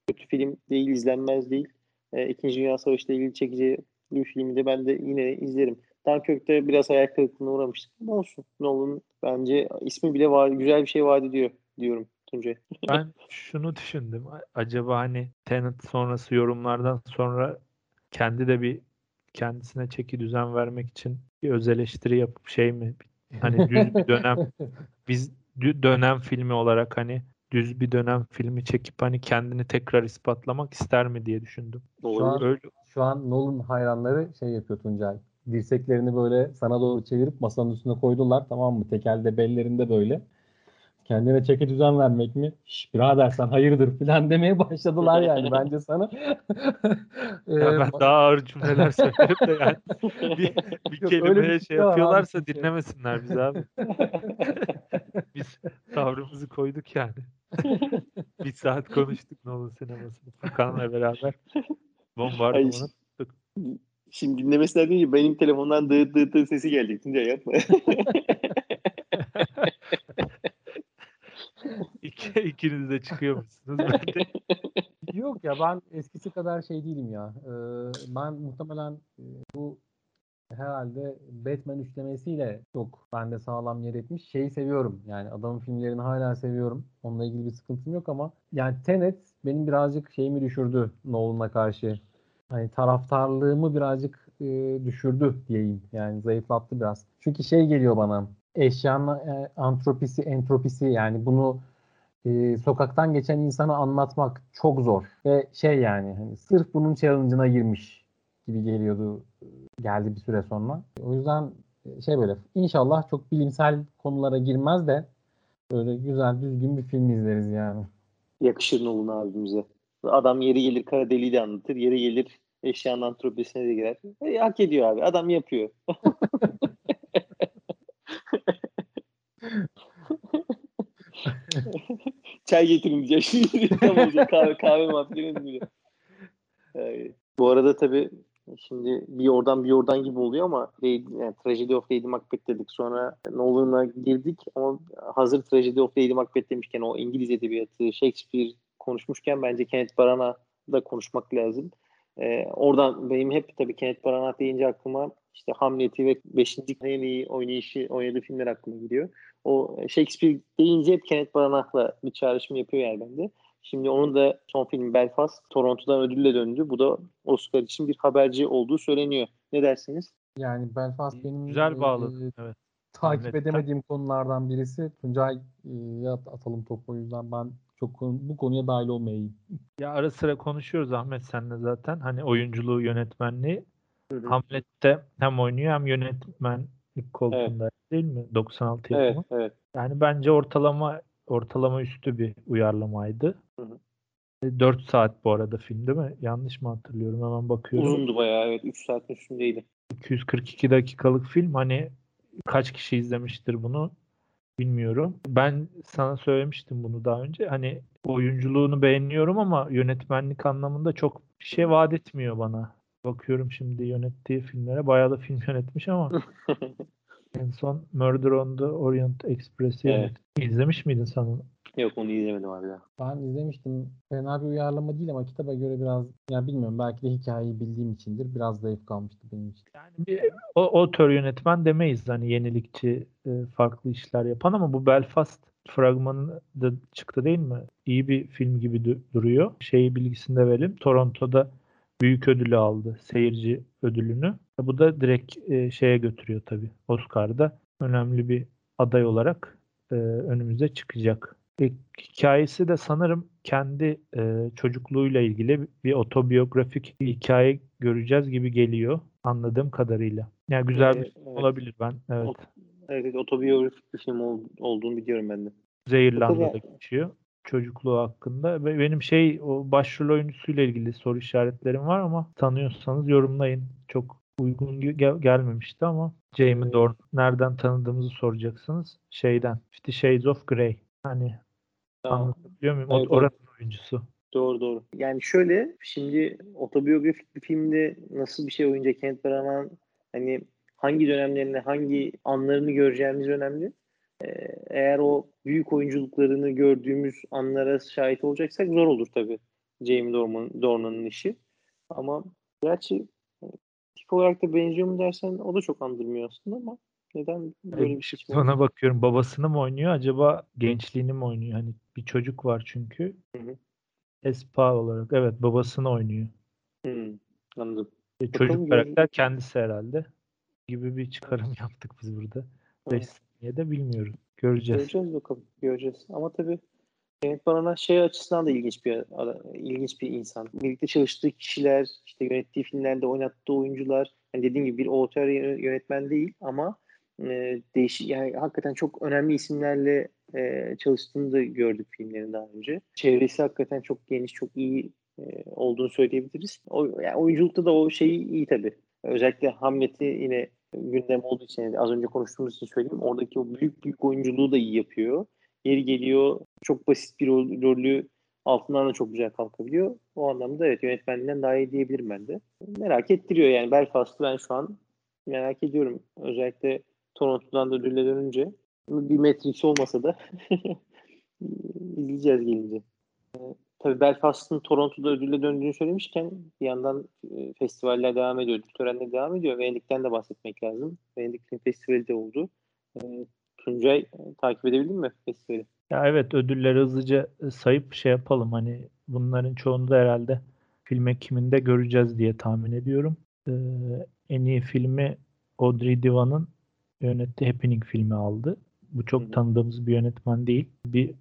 kötü film değil, izlenmez değil. E, İkinci Dünya Savaşı ile ilgili çekici bir filmi de ben de yine izlerim. Dunkirk'te biraz hayal kırıklığına uğramıştık ama olsun. Nolan bence ismi bile var, güzel bir şey vaat ediyor diyorum Tuncay. Ben şunu düşündüm. Acaba hani Tenet sonrası yorumlardan sonra kendi de bir kendisine çeki düzen vermek için bir öz eleştiri yapıp şey mi? Hani düz bir dönem biz dönem filmi olarak hani düz bir dönem filmi çekip hani kendini tekrar ispatlamak ister mi diye düşündüm. Şu an, Öyle şu an Nolan hayranları şey yapıyor Tuncay. Dirseklerini böyle sana doğru çevirip masanın üstüne koydular tamam mı? Tekelde bellerinde böyle. Kendine çeki düzen vermek mi? Şş, birader sen hayırdır falan demeye başladılar yani bence sana. Ya Ee, ben daha ağır cümleler söylerim de yani bir, bir Yok, bir kelimeye şey var abi yapıyorlarsa çünkü. dinlemesinler bizi abi. Biz tavrımızı koyduk yani. bir saat konuştuk Nolan sinemasını Furkan'la beraber. Bombardımanı. Şimdi dinlemesinler deyince benim telefondan dığı dığı dığı sesi gelecek. Tuncay yapma. İki, ikiniz de çıkıyormuşsunuz. Ben de Yok ya ben eskisi kadar şey değilim ya. Ee, ben muhtemelen e, bu herhalde Batman üçlemesiyle çok bende sağlam yer etmiş. Şeyi seviyorum yani adamın filmlerini hala seviyorum. Onunla ilgili bir sıkıntım yok ama yani Tenet benim birazcık şeyimi düşürdü Nolan'a karşı. Hani taraftarlığımı birazcık e, düşürdü diyeyim. Yani zayıflattı biraz. Çünkü şey geliyor bana. Eşyanın e, antropisi, entropisi yani bunu e, sokaktan geçen insana anlatmak çok zor. Ve şey yani hani sırf bunun challenge'ına girmiş gibi geliyordu geldi bir süre sonra. O yüzden şey böyle inşallah çok bilimsel konulara girmez de böyle güzel düzgün bir film izleriz yani. Yakışır Nolan abimize. Adam yeri gelir kara deliği de anlatır. Yeri gelir eşyanın antropolojisine de girer. E, hak ediyor abi. Adam yapıyor. Çay getirin diyeceğim şimdi. Kahve, kahve muhabbetini bile. Yani, bu arada tabii şimdi bir oradan bir oradan gibi oluyor ama yani Tragedy of Lady Macbeth dedik. Sonra Nolan'a girdik ama hazır Tragedy of Lady Macbeth demişken o İngiliz edebiyatı, Shakespeare konuşmuşken bence Kenneth Branagh'a da konuşmak lazım. Ee, oradan benim hep tabii Kenneth Branagh deyince aklıma işte Hamlet'i ve 5. en iyi oynayışı oynadığı filmler aklıma gidiyor. O Shakespeare deyince hep Kenneth Branagh'la bir çağrışım yapıyor yani bende. Şimdi onun da son film Belfast Toronto'dan ödülle döndü. Bu da Oscar için bir haberci olduğu söyleniyor. Ne dersiniz? Yani Belfast benim Güzel bağlı. E, evet. Takip Hamlet'ten. edemediğim konulardan birisi. Tuncay e, atalım topu o yüzden ben çok bu konuya dahil olmayayım. Ya ara sıra konuşuyoruz Ahmet senle zaten. Hani oyunculuğu, yönetmenliği. Hı hı. Hamlet'te hem oynuyor hem yönetmenlik koltuğunda evet. değil mi? 96 yapımı. Evet, evet. Yani bence ortalama ortalama üstü bir uyarlamaydı. Hı hı. 4 e, saat bu arada film değil mi? Yanlış mı hatırlıyorum? Hemen bakıyorum. Uzundu bayağı evet. 3 saatin üstündeydi. 242 dakikalık film. Hani kaç kişi izlemiştir bunu? Bilmiyorum. Ben sana söylemiştim bunu daha önce. Hani oyunculuğunu beğeniyorum ama yönetmenlik anlamında çok bir şey vaat etmiyor bana. Bakıyorum şimdi yönettiği filmlere. Bayağı da film yönetmiş ama en son Murder on the Orient Express'i evet. İzlemiş miydin sen onu? Yok onu izlemedim abi ya. Ben izlemiştim. Fena bir uyarlama değil ama kitaba göre biraz ya bilmiyorum belki de hikayeyi bildiğim içindir. Biraz zayıf kalmıştı benim için. Yani bir, o, o tür yönetmen demeyiz hani yenilikçi e, farklı işler yapan ama bu Belfast fragmanı da çıktı değil mi? İyi bir film gibi duruyor. Şeyi bilgisinde verelim. Toronto'da büyük ödülü aldı. Seyirci ödülünü. Bu da direkt e, şeye götürüyor tabii. Oscar'da önemli bir aday olarak e, önümüze çıkacak. E, hikayesi de sanırım kendi e, çocukluğuyla ilgili bir otobiyografik bir hikaye göreceğiz gibi geliyor anladığım kadarıyla. Yani güzel bir film evet. olabilir ben. Evet. Evet, otobiyografik bir film ol, olduğunu biliyorum ben de. Kuzey İrlanda'da geçiyor çocukluğu hakkında ve benim şey o başrol oyuncusuyla ilgili soru işaretlerim var ama tanıyorsanız yorumlayın. Çok uygun gel- gelmemişti ama Jamie Dorn nereden tanıdığımızı soracaksınız. Şeyden. İşte Shades of Grey. Hani tamam. anlatabiliyor muyum? Evet, oranın oyuncusu. Doğru doğru. Yani şöyle şimdi otobiyografik bir filmde nasıl bir şey oyunca Kent Branagh hani hangi dönemlerini hangi anlarını göreceğimiz önemli. Ee, eğer o büyük oyunculuklarını gördüğümüz anlara şahit olacaksak zor olur tabii Jamie Dornan, Dornan'ın işi. Ama gerçi tip olarak da benziyor mu dersen o da çok andırmıyor aslında ama neden böyle bir şey Sonra bakıyorum babasını mı oynuyor acaba gençliğini mi oynuyor? Hani bir çocuk var çünkü. Hı hı. Espa olarak evet babasını oynuyor. Hı, anladım. E, çocuk Bakalım karakter kendisi herhalde gibi bir çıkarım yaptık biz burada. 5 ya da bilmiyorum. Göreceğiz. Göreceğiz bakalım. Göreceğiz. Ama tabii Kenneth Branagh şey açısından da ilginç bir ilginç bir insan. Birlikte çalıştığı kişiler, işte yönettiği filmlerde oynattığı oyuncular, yani dediğim gibi bir otor yönetmen değil ama e, değişik yani hakikaten çok önemli isimlerle e, çalıştığını da gördük filmlerin daha önce. Çevresi hakikaten çok geniş, çok iyi e, olduğunu söyleyebiliriz. O, yani oyunculukta da o şeyi iyi tabii. Özellikle Hamlet'i yine gündem olduğu için az önce konuştuğumuz için söyleyeyim. Oradaki o büyük büyük oyunculuğu da iyi yapıyor. Yeri geliyor çok basit bir rol, rolü altından da çok güzel kalkabiliyor. O anlamda evet yönetmeninden daha iyi diyebilirim ben de. Merak ettiriyor yani Belfast'ı ben şu an merak ediyorum. Özellikle Toronto'dan da ödülle dönünce. Bir Matrix olmasa da izleyeceğiz gelince. Tabii Belfast'ın Toronto'da ödülle döndüğünü söylemişken bir yandan e, festivaller devam ediyor, törenler devam ediyor. Venedik'ten de bahsetmek lazım. Venedik Film Festivali de oldu. E, Tuncay e, takip edebildin mi festivali? Ya evet ödülleri hızlıca e, sayıp şey yapalım. Hani bunların çoğunu da herhalde film ekiminde göreceğiz diye tahmin ediyorum. Ee, en iyi filmi Audrey Divan'ın yönettiği Happening filmi aldı. Bu çok tanıdığımız bir yönetmen değil. Bir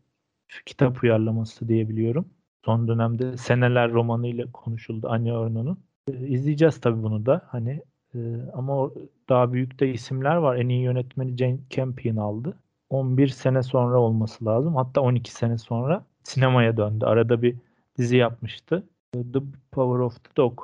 kitap uyarlaması diyebiliyorum. Son dönemde Seneler romanı ile konuşuldu Anya Orno'nun. Ee, izleyeceğiz tabii bunu da. Hani Ee, ama daha büyük de isimler var. En iyi yönetmeni Jane Campion aldı. 11 sene sonra olması lazım. Hatta 12 sene sonra sinemaya döndü. Arada bir dizi yapmıştı. The Power of the Dog.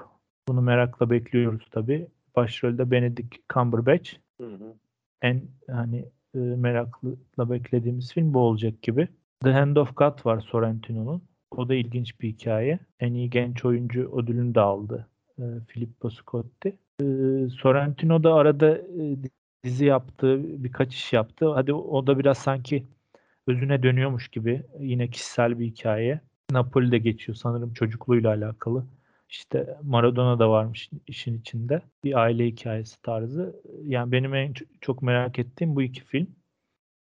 Bunu merakla bekliyoruz tabii. Başrolde Benedict Cumberbatch. Hı hı. En hani e, merakla beklediğimiz film bu olacak gibi. The Hand of God var Sorrentino'nun. O da ilginç bir hikaye. En iyi genç oyuncu ödülünü de aldı. E, Filippo Scotti. E, Sorrentino da arada e, dizi yaptı, birkaç iş yaptı. Hadi o da biraz sanki özüne dönüyormuş gibi. Yine kişisel bir hikaye. Napoli'de geçiyor sanırım çocukluğuyla alakalı. İşte Maradona da varmış işin içinde. Bir aile hikayesi tarzı. Yani benim en çok merak ettiğim bu iki film.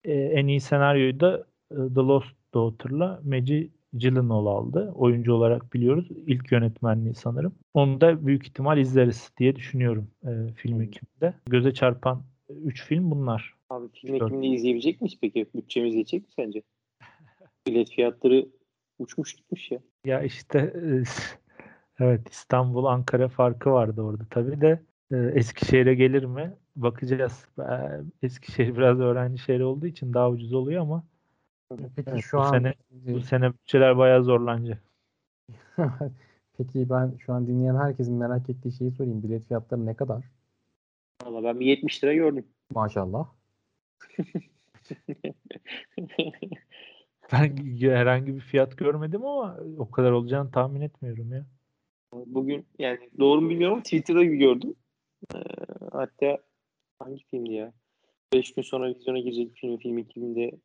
Ee, en iyi senaryoyu da e, The Lost Daughter'la Maggie Gyllenhaal aldı. Oyuncu olarak biliyoruz. İlk yönetmenliği sanırım. Onu da büyük ihtimal izleriz diye düşünüyorum e, film ekiminde. Göze çarpan 3 film bunlar. Abi film ekiminde izleyebilecek miyiz peki? Bütçemiz yetecek mi sence? Bilet fiyatları uçmuş gitmiş ya. Ya işte e, evet İstanbul Ankara farkı vardı orada. Tabii de e, Eskişehir'e gelir mi? Bakacağız. E, Eskişehir biraz öğrenci şehri olduğu için daha ucuz oluyor ama Peki Evet, şu bu an sene- bu sene bütçeler bayağı zorlanacak. Peki ben şu an dinleyen herkesin merak ettiği şeyi sorayım. Bilet fiyatları ne kadar? Valla ben bir 70 lira gördüm. Maşallah. Ben herhangi bir fiyat görmedim ama o kadar olacağını tahmin etmiyorum ya. Bugün yani doğru mu bilmiyorum ama Twitter'da gördüm. Ee, hatta hangi filmdi ya? 5 gün sonra vizyona girecek film, film ekibinde e,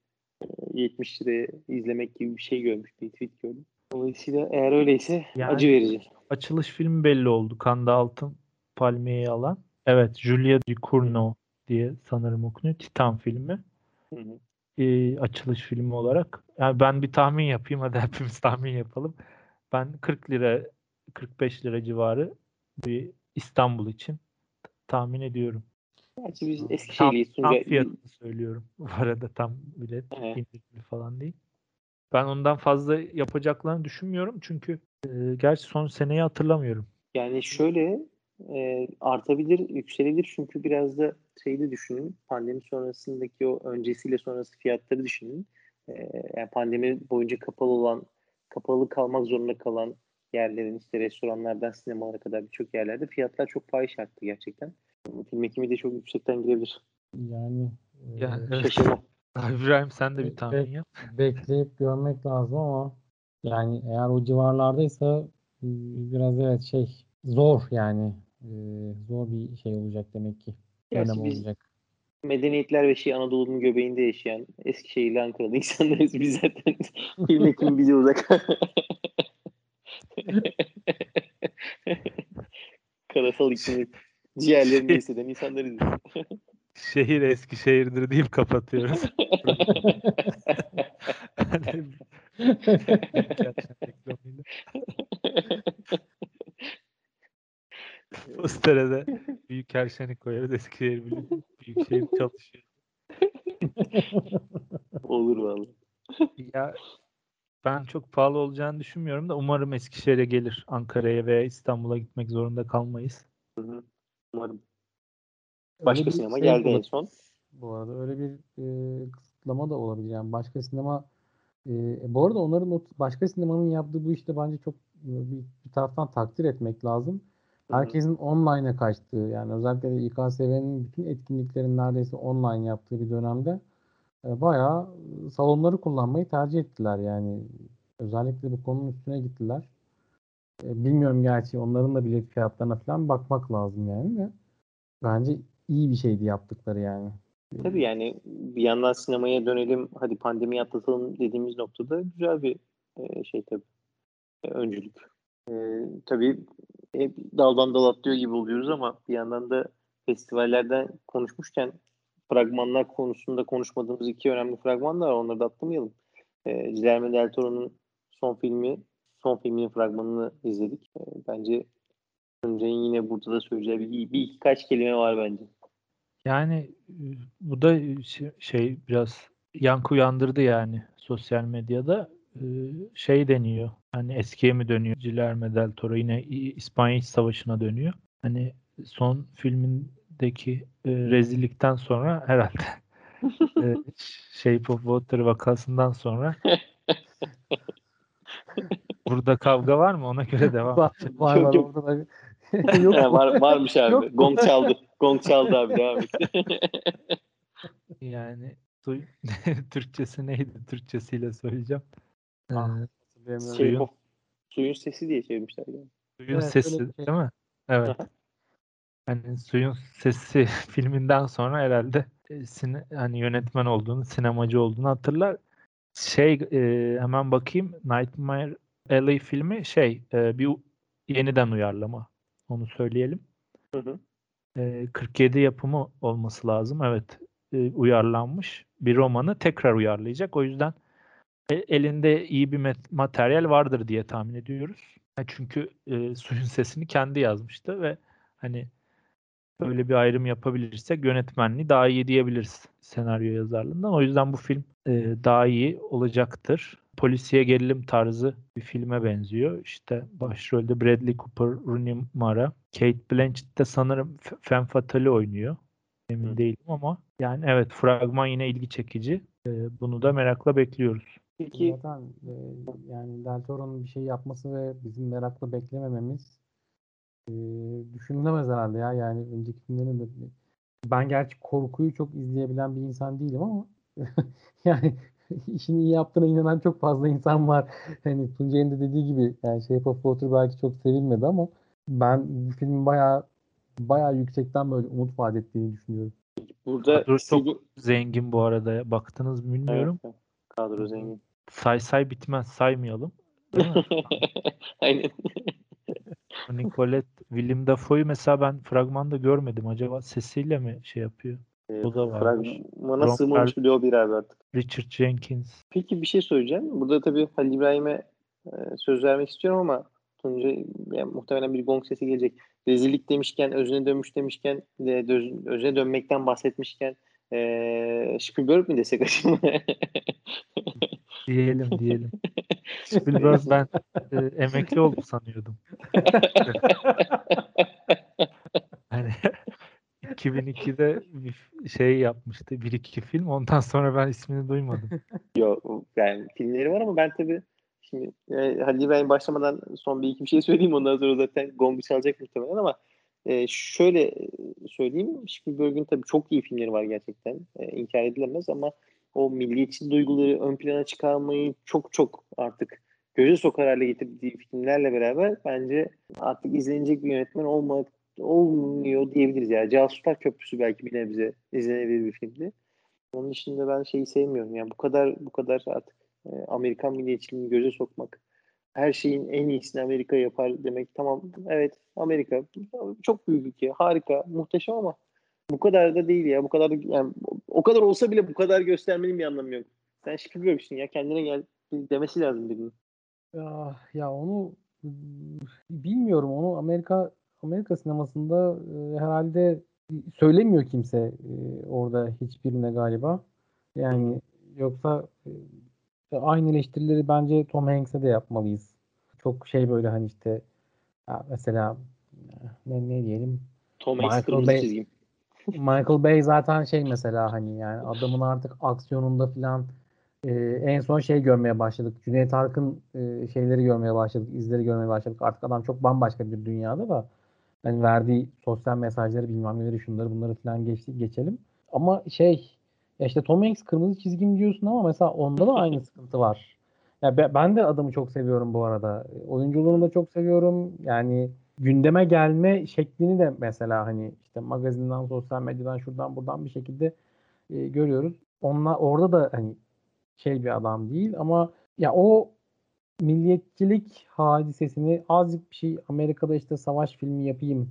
70 liraya izlemek gibi bir şey görmüş. Bir tweet gördüm. Dolayısıyla eğer öyleyse Yani- acı verici. Açılış filmi belli oldu. Kanda Altın Palmiye'yi alan. Evet, Julia Ducournau diye sanırım okunuyor. Titan filmi. Hı hı. e, açılış filmi olarak. Yani ben bir tahmin yapayım hadi hepimiz tahmin yapalım. Ben 40 lira 45 lira civarı bir İstanbul için tahmin ediyorum. Gerçi biz Tam- Eskişehirliyiz. Tam fiyatını söylüyorum. Bu arada tam bilet Evet. indirimli falan değil. Ben ondan fazla yapacaklarını düşünmüyorum çünkü e, gerçi son seneyi hatırlamıyorum. Yani şöyle e, artabilir, yükselebilir çünkü biraz da şeyi düşünün. Pandemi sonrasındaki o öncesiyle sonrası fiyatları düşünün. E, yani pandemi boyunca kapalı olan, kapalı kalmak zorunda kalan yerlerin işte restoranlardan sinemalara kadar birçok yerlerde fiyatlar çok fahiş arttı gerçekten. Film ekimi de çok yüksekten girebilir. Yani e, Ya, evet. Şaşırmam. İbrahim sen de bir tahmin evet. yap. bekleyip görmek lazım ama yani eğer o civarlardaysa e, biraz evet şey zor yani E, zor bir şey olacak demek ki. Gerçi Dönem biz olacak. medeniyetler ve şey Anadolu'nun göbeğinde yaşayan Eskişehirli Ankara'da insanlarız. Biz zaten film ekimi bize uzak. Karasal iklimi ciğerlerinde hisseden insanlarız. biz. Şehir Eskişehir'dir deyip kapatıyoruz. Postere de büyük herşeni koyarız. Eskişehir Büyük, Büyükşehir çalışıyor. Olur vallahi. Ya ben çok pahalı olacağını düşünmüyorum da umarım Eskişehir'e gelir. Ankara'ya veya İstanbul'a gitmek zorunda kalmayız. Öyle Başka bir sinema şey geldi en son. Bu arada öyle bir e, kısıtlama da olabilir. Yani başka sinema e, bu arada onların o başka sinemanın yaptığı bu işte bence çok e, bir, bir taraftan takdir etmek lazım. Herkesin online'a kaçtığı yani özellikle İKSV'nin bütün etkinliklerin neredeyse online yaptığı bir dönemde e, bayağı e, salonları kullanmayı tercih ettiler yani. Özellikle bu konunun üstüne gittiler. E, bilmiyorum gerçi onların da bilet fiyatlarına falan bakmak lazım yani de. Bence iyi bir şeydi yaptıkları yani. Tabii yani bir yandan sinemaya dönelim, hadi pandemiyi atlatalım dediğimiz noktada güzel bir e, şey tabii. E, öncülük. E, tabii hep daldan dal atlıyor gibi oluyoruz ama bir yandan da festivallerden konuşmuşken fragmanlar konusunda konuşmadığımız iki önemli fragman da var. Onları da atlamayalım. E, Guillermo del Toro'nun son filmi, son filminin fragmanını izledik. E, bence Tuncay'ın yine burada da söyleyeceği bir, bir birkaç kelime var bence. Yani bu da şey- şey biraz yankı uyandırdı yani sosyal medyada şey deniyor. Hani eskiye mi dönüyor? Guillermo del Toro yine İspanya İç Savaşı'na dönüyor. Hani son filmindeki rezillikten sonra herhalde Shape of Water vakasından sonra burada kavga var mı? Ona göre devam. Var var, var orada da yok. Var, varmış abi. Yok. Gong çaldı. Gong çaldı abi devam et. Yani su- Türkçesi neydi? Türkçesiyle söyleyeceğim. Ee, Ah, şey, Suyun- o- suyun sesi diye çevirmişler. Yani. Suyun Evet, sesi öyle şey. değil mi? Evet. Hani Suyun Sesi filminden sonra herhalde e, sine, hani yönetmen olduğunu, sinemacı olduğunu hatırlar. Şey e, hemen bakayım Nightmare Alley filmi şey e, bir yeniden uyarlama. Onu söyleyelim. Hı hı. E, 47 yapımı olması lazım. Evet. e, uyarlanmış bir romanı tekrar uyarlayacak. O yüzden e, elinde iyi bir materyal vardır diye tahmin ediyoruz. Çünkü e, suyun sesini kendi yazmıştı ve hani böyle bir ayrım yapabilirsek yönetmenliği daha iyi diyebiliriz senaryo yazarlığından. O yüzden bu film e, daha iyi olacaktır. Polisiye gerilim tarzı bir filme benziyor. İşte başrolde Bradley Cooper, Rooney Mara, Kate Blanchett de sanırım Femme Fatale oynuyor. Emin Hı. değilim ama yani evet fragman yine ilgi çekici. E, bunu da merakla bekliyoruz. Peki Zaten e, yani Del Toro'nun bir şey yapması ve bizim merakla beklemememiz e, düşünülemez herhalde ya. Yani önceki filmlerin de ben gerçi korkuyu çok izleyebilen bir insan değilim ama yani işini iyi yaptığına inanan çok fazla insan var. Hani Tuncay'ın da dediği gibi yani Shape of Water belki çok sevilmedi ama ben bu filmin bayağı bayağı yüksekten böyle umut vaat ettiğini düşünüyorum. burada Kadro çok zengin bu arada. Baktınız mı bilmiyorum. Evet, kadro zengin. Say say bitmez saymayalım. Aynen. Nicolette, Willem Dafoe'yu mesela ben fragmanda görmedim. Acaba sesiyle mi şey yapıyor? Ee, O da varmış. Fragmana sığmamış bile o bir abi artık. Richard Jenkins. Peki bir şey söyleyeceğim. Burada tabii Halil İbrahim'e e, söz vermek istiyorum ama Tunca yani muhtemelen bir gong sesi gelecek. Rezillik demişken, özüne dönmüş demişken, de, özüne dönmekten bahsetmişken e, Spielberg mi desek acaba? Diyelim diyelim. Spielberg ben e, emekli oldu sanıyordum. Hani 2002'de bir şey yapmıştı. Bir iki film. Ondan sonra ben ismini duymadım. Yok yani filmleri var ama ben tabii şimdi e, Halil İbrahim başlamadan son bir iki bir şey söyleyeyim ondan sonra zaten gongu çalacak muhtemelen ama e, şöyle söyleyeyim Spielberg'ün tabii çok iyi filmleri var gerçekten e, inkar edilemez ama o milliyetçi duyguları ön plana çıkarmayı çok çok artık göze sokar hale getirdiği filmlerle beraber bence artık izlenecek bir yönetmen olmak olmuyor diyebiliriz yani. Casuslar Köprüsü belki bir nebze izlenebilir bir filmdi. Onun dışında ben şeyi sevmiyorum. Yani bu kadar bu kadar artık e, Amerikan milliyetçiliğini göze sokmak. Her şeyin en iyisini Amerika yapar demek. Tamam evet Amerika çok büyük ülke. Harika, muhteşem ama bu kadar da değil ya. Bu kadar da- yani o kadar olsa bile bu kadar göstermenin bir anlamı yok. Sen Spielberg'sin ya kendine gel demesi lazım birinin. Ya, ya onu bilmiyorum. Onu Amerika Amerika sinemasında e, herhalde söylemiyor kimse e, orada hiçbirine galiba. Yani yoksa e, aynı eleştirileri bence Tom Hanks'e de yapmalıyız. Çok şey böyle hani işte mesela ne, ne diyelim Tom Hanks Michael Bay- çizgim. Michael Bay zaten şey mesela hani yani adamın artık aksiyonunda filan e, en son şey görmeye başladık. Cüneyt Arkın e, şeyleri görmeye başladık, izleri görmeye başladık. Artık adam çok bambaşka bir dünyada da hani verdiği sosyal mesajları bilmem neleri şunları bunları filan geçti, geçelim. Ama şey ya işte Tom Hanks kırmızı çizgim diyorsun ama mesela onda da aynı sıkıntı var. Ya be- ben de adamı çok seviyorum bu arada. Oyunculuğunu da çok seviyorum. Yani gündeme gelme şeklini de mesela hani işte magazinden, sosyal medyadan, şuradan buradan bir şekilde e, görüyoruz. Onlar orada da hani şey bir adam değil ama ya o milliyetçilik hadisesini azıcık bir şey Amerika'da işte savaş filmi yapayım.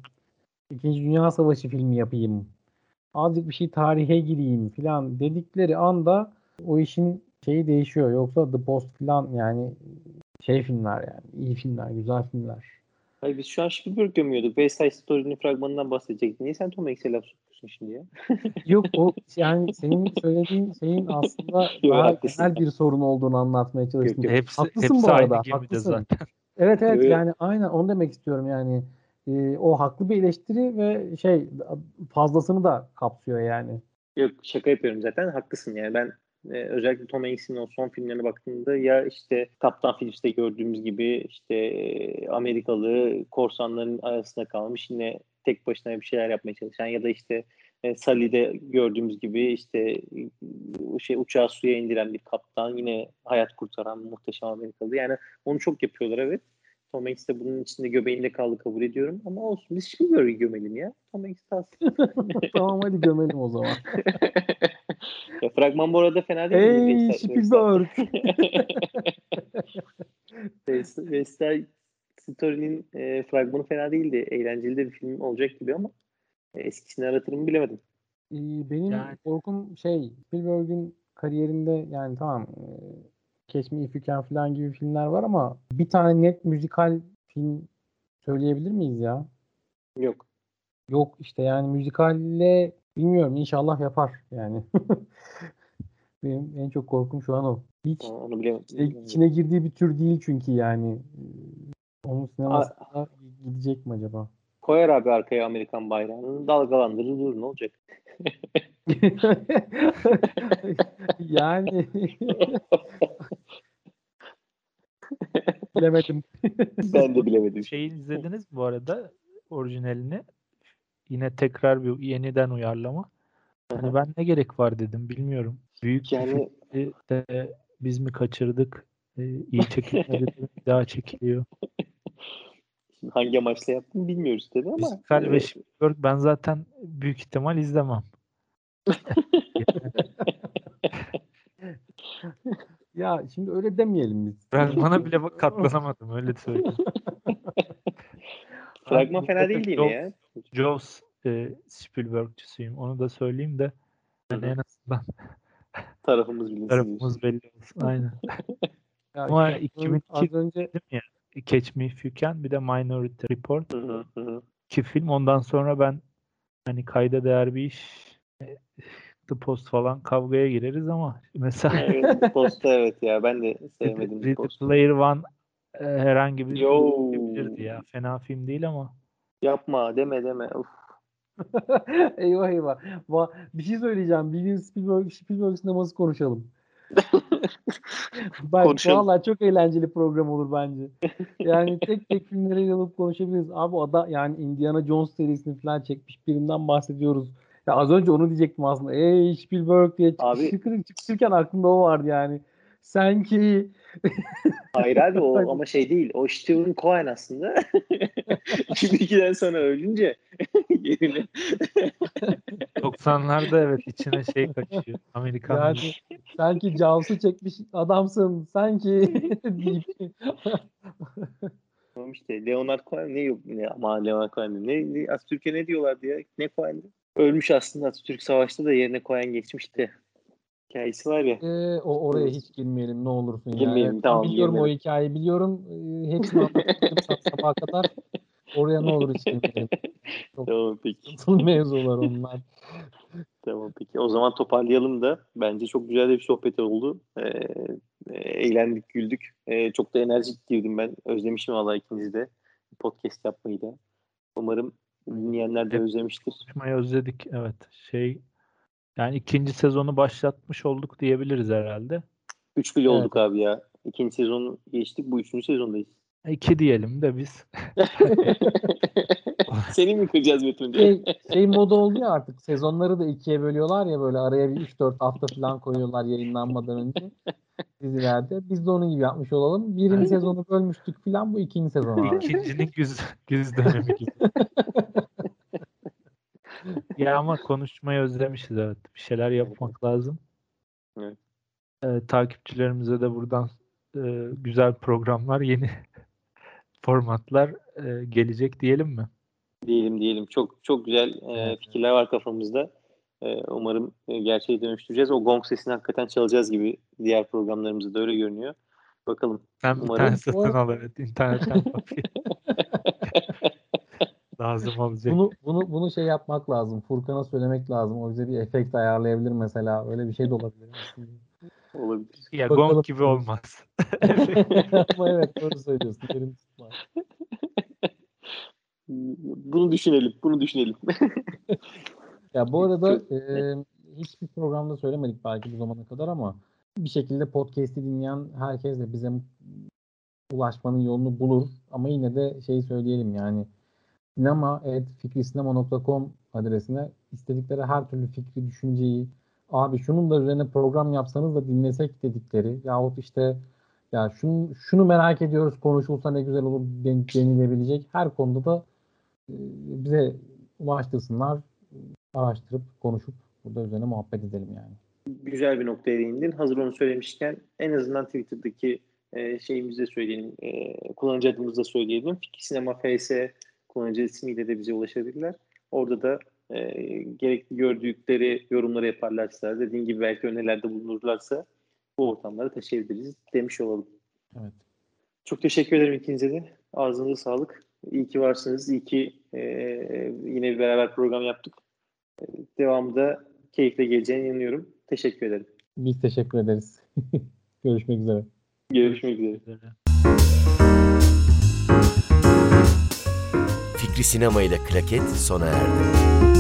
İkinci Dünya Savaşı filmi yapayım. Azıcık bir şey tarihe gireyim filan dedikleri anda o işin şeyi değişiyor. Yoksa The Post filan yani şey filmler yani iyi filmler, güzel filmler. Hayır biz şu an Spielberg gömüyorduk. West Side Story'nin fragmanından bahsedecektik. Niye sen Tom Hanks'e laf sokuyorsun şimdi ya? Yok o yani senin söylediğin şeyin aslında daha haklısın. genel bir sorun olduğunu anlatmaya çalıştım. Yok, Hepsi, Haklısın hepsi bu arada, haklısın. zaten. Evet evet Evet. yani aynen onu demek istiyorum yani. E, o haklı bir eleştiri ve şey fazlasını da kapsıyor yani. Yok şaka yapıyorum zaten haklısın yani ben e, özellikle Tom Hanks'in o son filmlerine baktığımda ya işte Kaptan Phillips'te gördüğümüz gibi işte e, Amerikalı korsanların arasında kalmış yine tek başına bir şeyler yapmaya çalışan ya da işte e, Sully'de gördüğümüz gibi işte e, şey uçağı suya indiren bir kaptan yine hayat kurtaran muhteşem Amerikalı. Yani onu çok yapıyorlar evet. Tom Hanks de bunun içinde göbeğinde kaldı kabul ediyorum ama olsun biz Spielberg'i gömelim ya. Tom Hanks kalsın. tamam hadi gömelim o zaman. ya, fragman bu arada fena değil. Hey Spielberg. West Side Story'nin e, fragmanı fena değildi. Eğlenceli de bir film olacak gibi ama e, eskisini aratırım bilemedim. Ee, benim yani. korkum şey Spielberg'in kariyerinde yani tamam e, Catch Me If You Can falan gibi filmler var ama bir tane net müzikal film söyleyebilir miyiz ya? Yok. Yok işte yani müzikalle bilmiyorum inşallah yapar yani. Benim en çok korkum şu an o. Hiç onu bilemedim. içine girdiği bir tür değil çünkü yani. Onun sinemasına gidecek mi acaba? Koyar abi arkaya Amerikan bayrağını dalgalandırır dur ne olacak? yani bilemedim. ben de bilemedim. Şeyi izlediniz bu arada orijinalini. Yine tekrar bir yeniden uyarlama. Hani ben ne gerek var dedim bilmiyorum. Büyük yani... de biz mi kaçırdık? Ee, iyi çekilmedi daha çekiliyor. Hangi amaçla yaptım bilmiyoruz tabii ama. Müzikal ve Spielberg ben zaten büyük ihtimal izlemem. ya şimdi öyle demeyelim biz. Ben bana bile katlanamadım öyle söyleyeyim. Fragman fena değil değil mi ya? Jaws e, Spielberg'cüsüyüm. Onu da söyleyeyim de yani en azından tarafımız bilinsin. Tarafımız belli olsun. Aynen. ya Ama 2002 az önce dedim ya Catch Me If You Can bir de Minority Report. Hı hı. İki film. Ondan sonra ben hani kayda değer bir iş e, The Post falan kavgaya gireriz ama mesela evet, Post'ta evet ya ben de sevmedim The Post. Player One e, herhangi bir Yo. ya. Fena film değil ama. Yapma deme deme. Uf. eyvah eyvah. Bir şey söyleyeceğim. Bir gün Spielberg, Spielberg sineması konuşalım. Bak konuşalım. valla çok eğlenceli program olur bence. Yani tek tek filmlere yalıp konuşabiliriz. Abi o da yani Indiana Jones serisini falan çekmiş birinden bahsediyoruz. Ya az önce onu diyecektim aslında. Ey Spielberg diye çıkırken aklımda o vardı yani. Sen ki Hayır abi o ama şey değil. O Steven Cohen aslında. 2002'den sonra ölünce yerine 90'larda evet içine şey kaçıyor. Amerikan yani, sanki Jaws'ı çekmiş adamsın. Sanki Tamam işte Leonard Cohen ne yok ne ama Leonard Cohen ne, ne Atatürk'e ne diyorlar diye ne Cohen'di? Ölmüş aslında Atatürk savaşta da yerine Cohen geçmişti hikayesi var ya. Ee, o oraya hiç girmeyelim ne olursun ya. Girmeyelim yani. tamam. Biliyorum girmeyelim. o hikayeyi biliyorum. Ee, hepsini anlattım sabaha kadar. Oraya ne olur hiç girmeyelim. Çok tamam peki. Mevzular onlar. tamam peki. O zaman toparlayalım da bence çok güzel bir sohbet oldu. Ee, eğlendik, güldük. Ee, çok da enerjik girdim ben. Özlemişim valla ikinizi de. Podcast yapmayı da. Umarım dinleyenler de özlemiştir. Konuşmayı özledik evet. Şey yani ikinci sezonu başlatmış olduk diyebiliriz herhalde. Üç bile evet. olduk abi ya. İkinci sezonu geçtik. Bu üçüncü sezondayız. İki diyelim de biz. Seni mi kıracağız Metin? Şey, şey moda oldu ya artık. Sezonları da ikiye bölüyorlar ya böyle araya bir 3-4 hafta falan koyuyorlar yayınlanmadan önce dizilerde. Biz de onun gibi yapmış olalım. Birinci sezonu bölmüştük falan bu ikinci sezon. İkincinin güz, güz dönemi gibi. ya ama konuşmayı özlemişiz evet. Bir şeyler yapmak lazım. Evet. Ee, takipçilerimize de buradan e, güzel programlar, yeni formatlar e, gelecek diyelim mi? Diyelim diyelim. Çok çok güzel e, fikirler var kafamızda. E, umarım e, gerçeğe dönüştüreceğiz. O gong sesini hakikaten çalacağız gibi diğer programlarımızda da öyle görünüyor. Bakalım. Ben bir tane satın al evet. internetten. lazım olacak. Bunu bunu bunu şey yapmak lazım. Furkan'a söylemek lazım. O bize bir efekt ayarlayabilir mesela. Öyle bir şey de olabilir. olabilir. Ya Bakalım. gong gibi olmaz. Ama evet doğru söylüyorsun. Benim Bunu düşünelim. Bunu düşünelim. Ya bu arada e, hiçbir programda söylemedik belki bu zamana kadar ama bir şekilde podcast'i dinleyen herkes de bize ulaşmanın yolunu bulur. Ama yine de şeyi söyleyelim yani sinema.fikrisinema.com adresine istedikleri her türlü fikri, düşünceyi abi şunun da üzerine program yapsanız da dinlesek dedikleri yahut işte ya şunu, şunu merak ediyoruz konuşulsa ne güzel olur denilebilecek her konuda da e, bize ulaştırsınlar araştırıp konuşup burada üzerine muhabbet edelim yani. Güzel bir noktaya değindin. Hazır onu söylemişken en azından Twitter'daki e, şeyimizi söyleyelim. E, kullanıcı adımızı da söyleyelim. Fikir Sinema FS kullanıcı ismiyle de bize ulaşabilirler. Orada da e, gerekli gördükleri yorumları yaparlarsa, dediğin gibi belki önerilerde bulunurlarsa bu ortamları taşıyabiliriz demiş olalım. Evet. Çok teşekkür ederim ikinize de. Ağzınıza sağlık. İyi ki varsınız. İyi ki e, yine bir beraber program yaptık. E, devamında keyifle geleceğine inanıyorum. Teşekkür ederim. Biz teşekkür ederiz. Görüşmek üzere. Görüşmek üzere. Fikri Sinema ile Klaket sona erdi.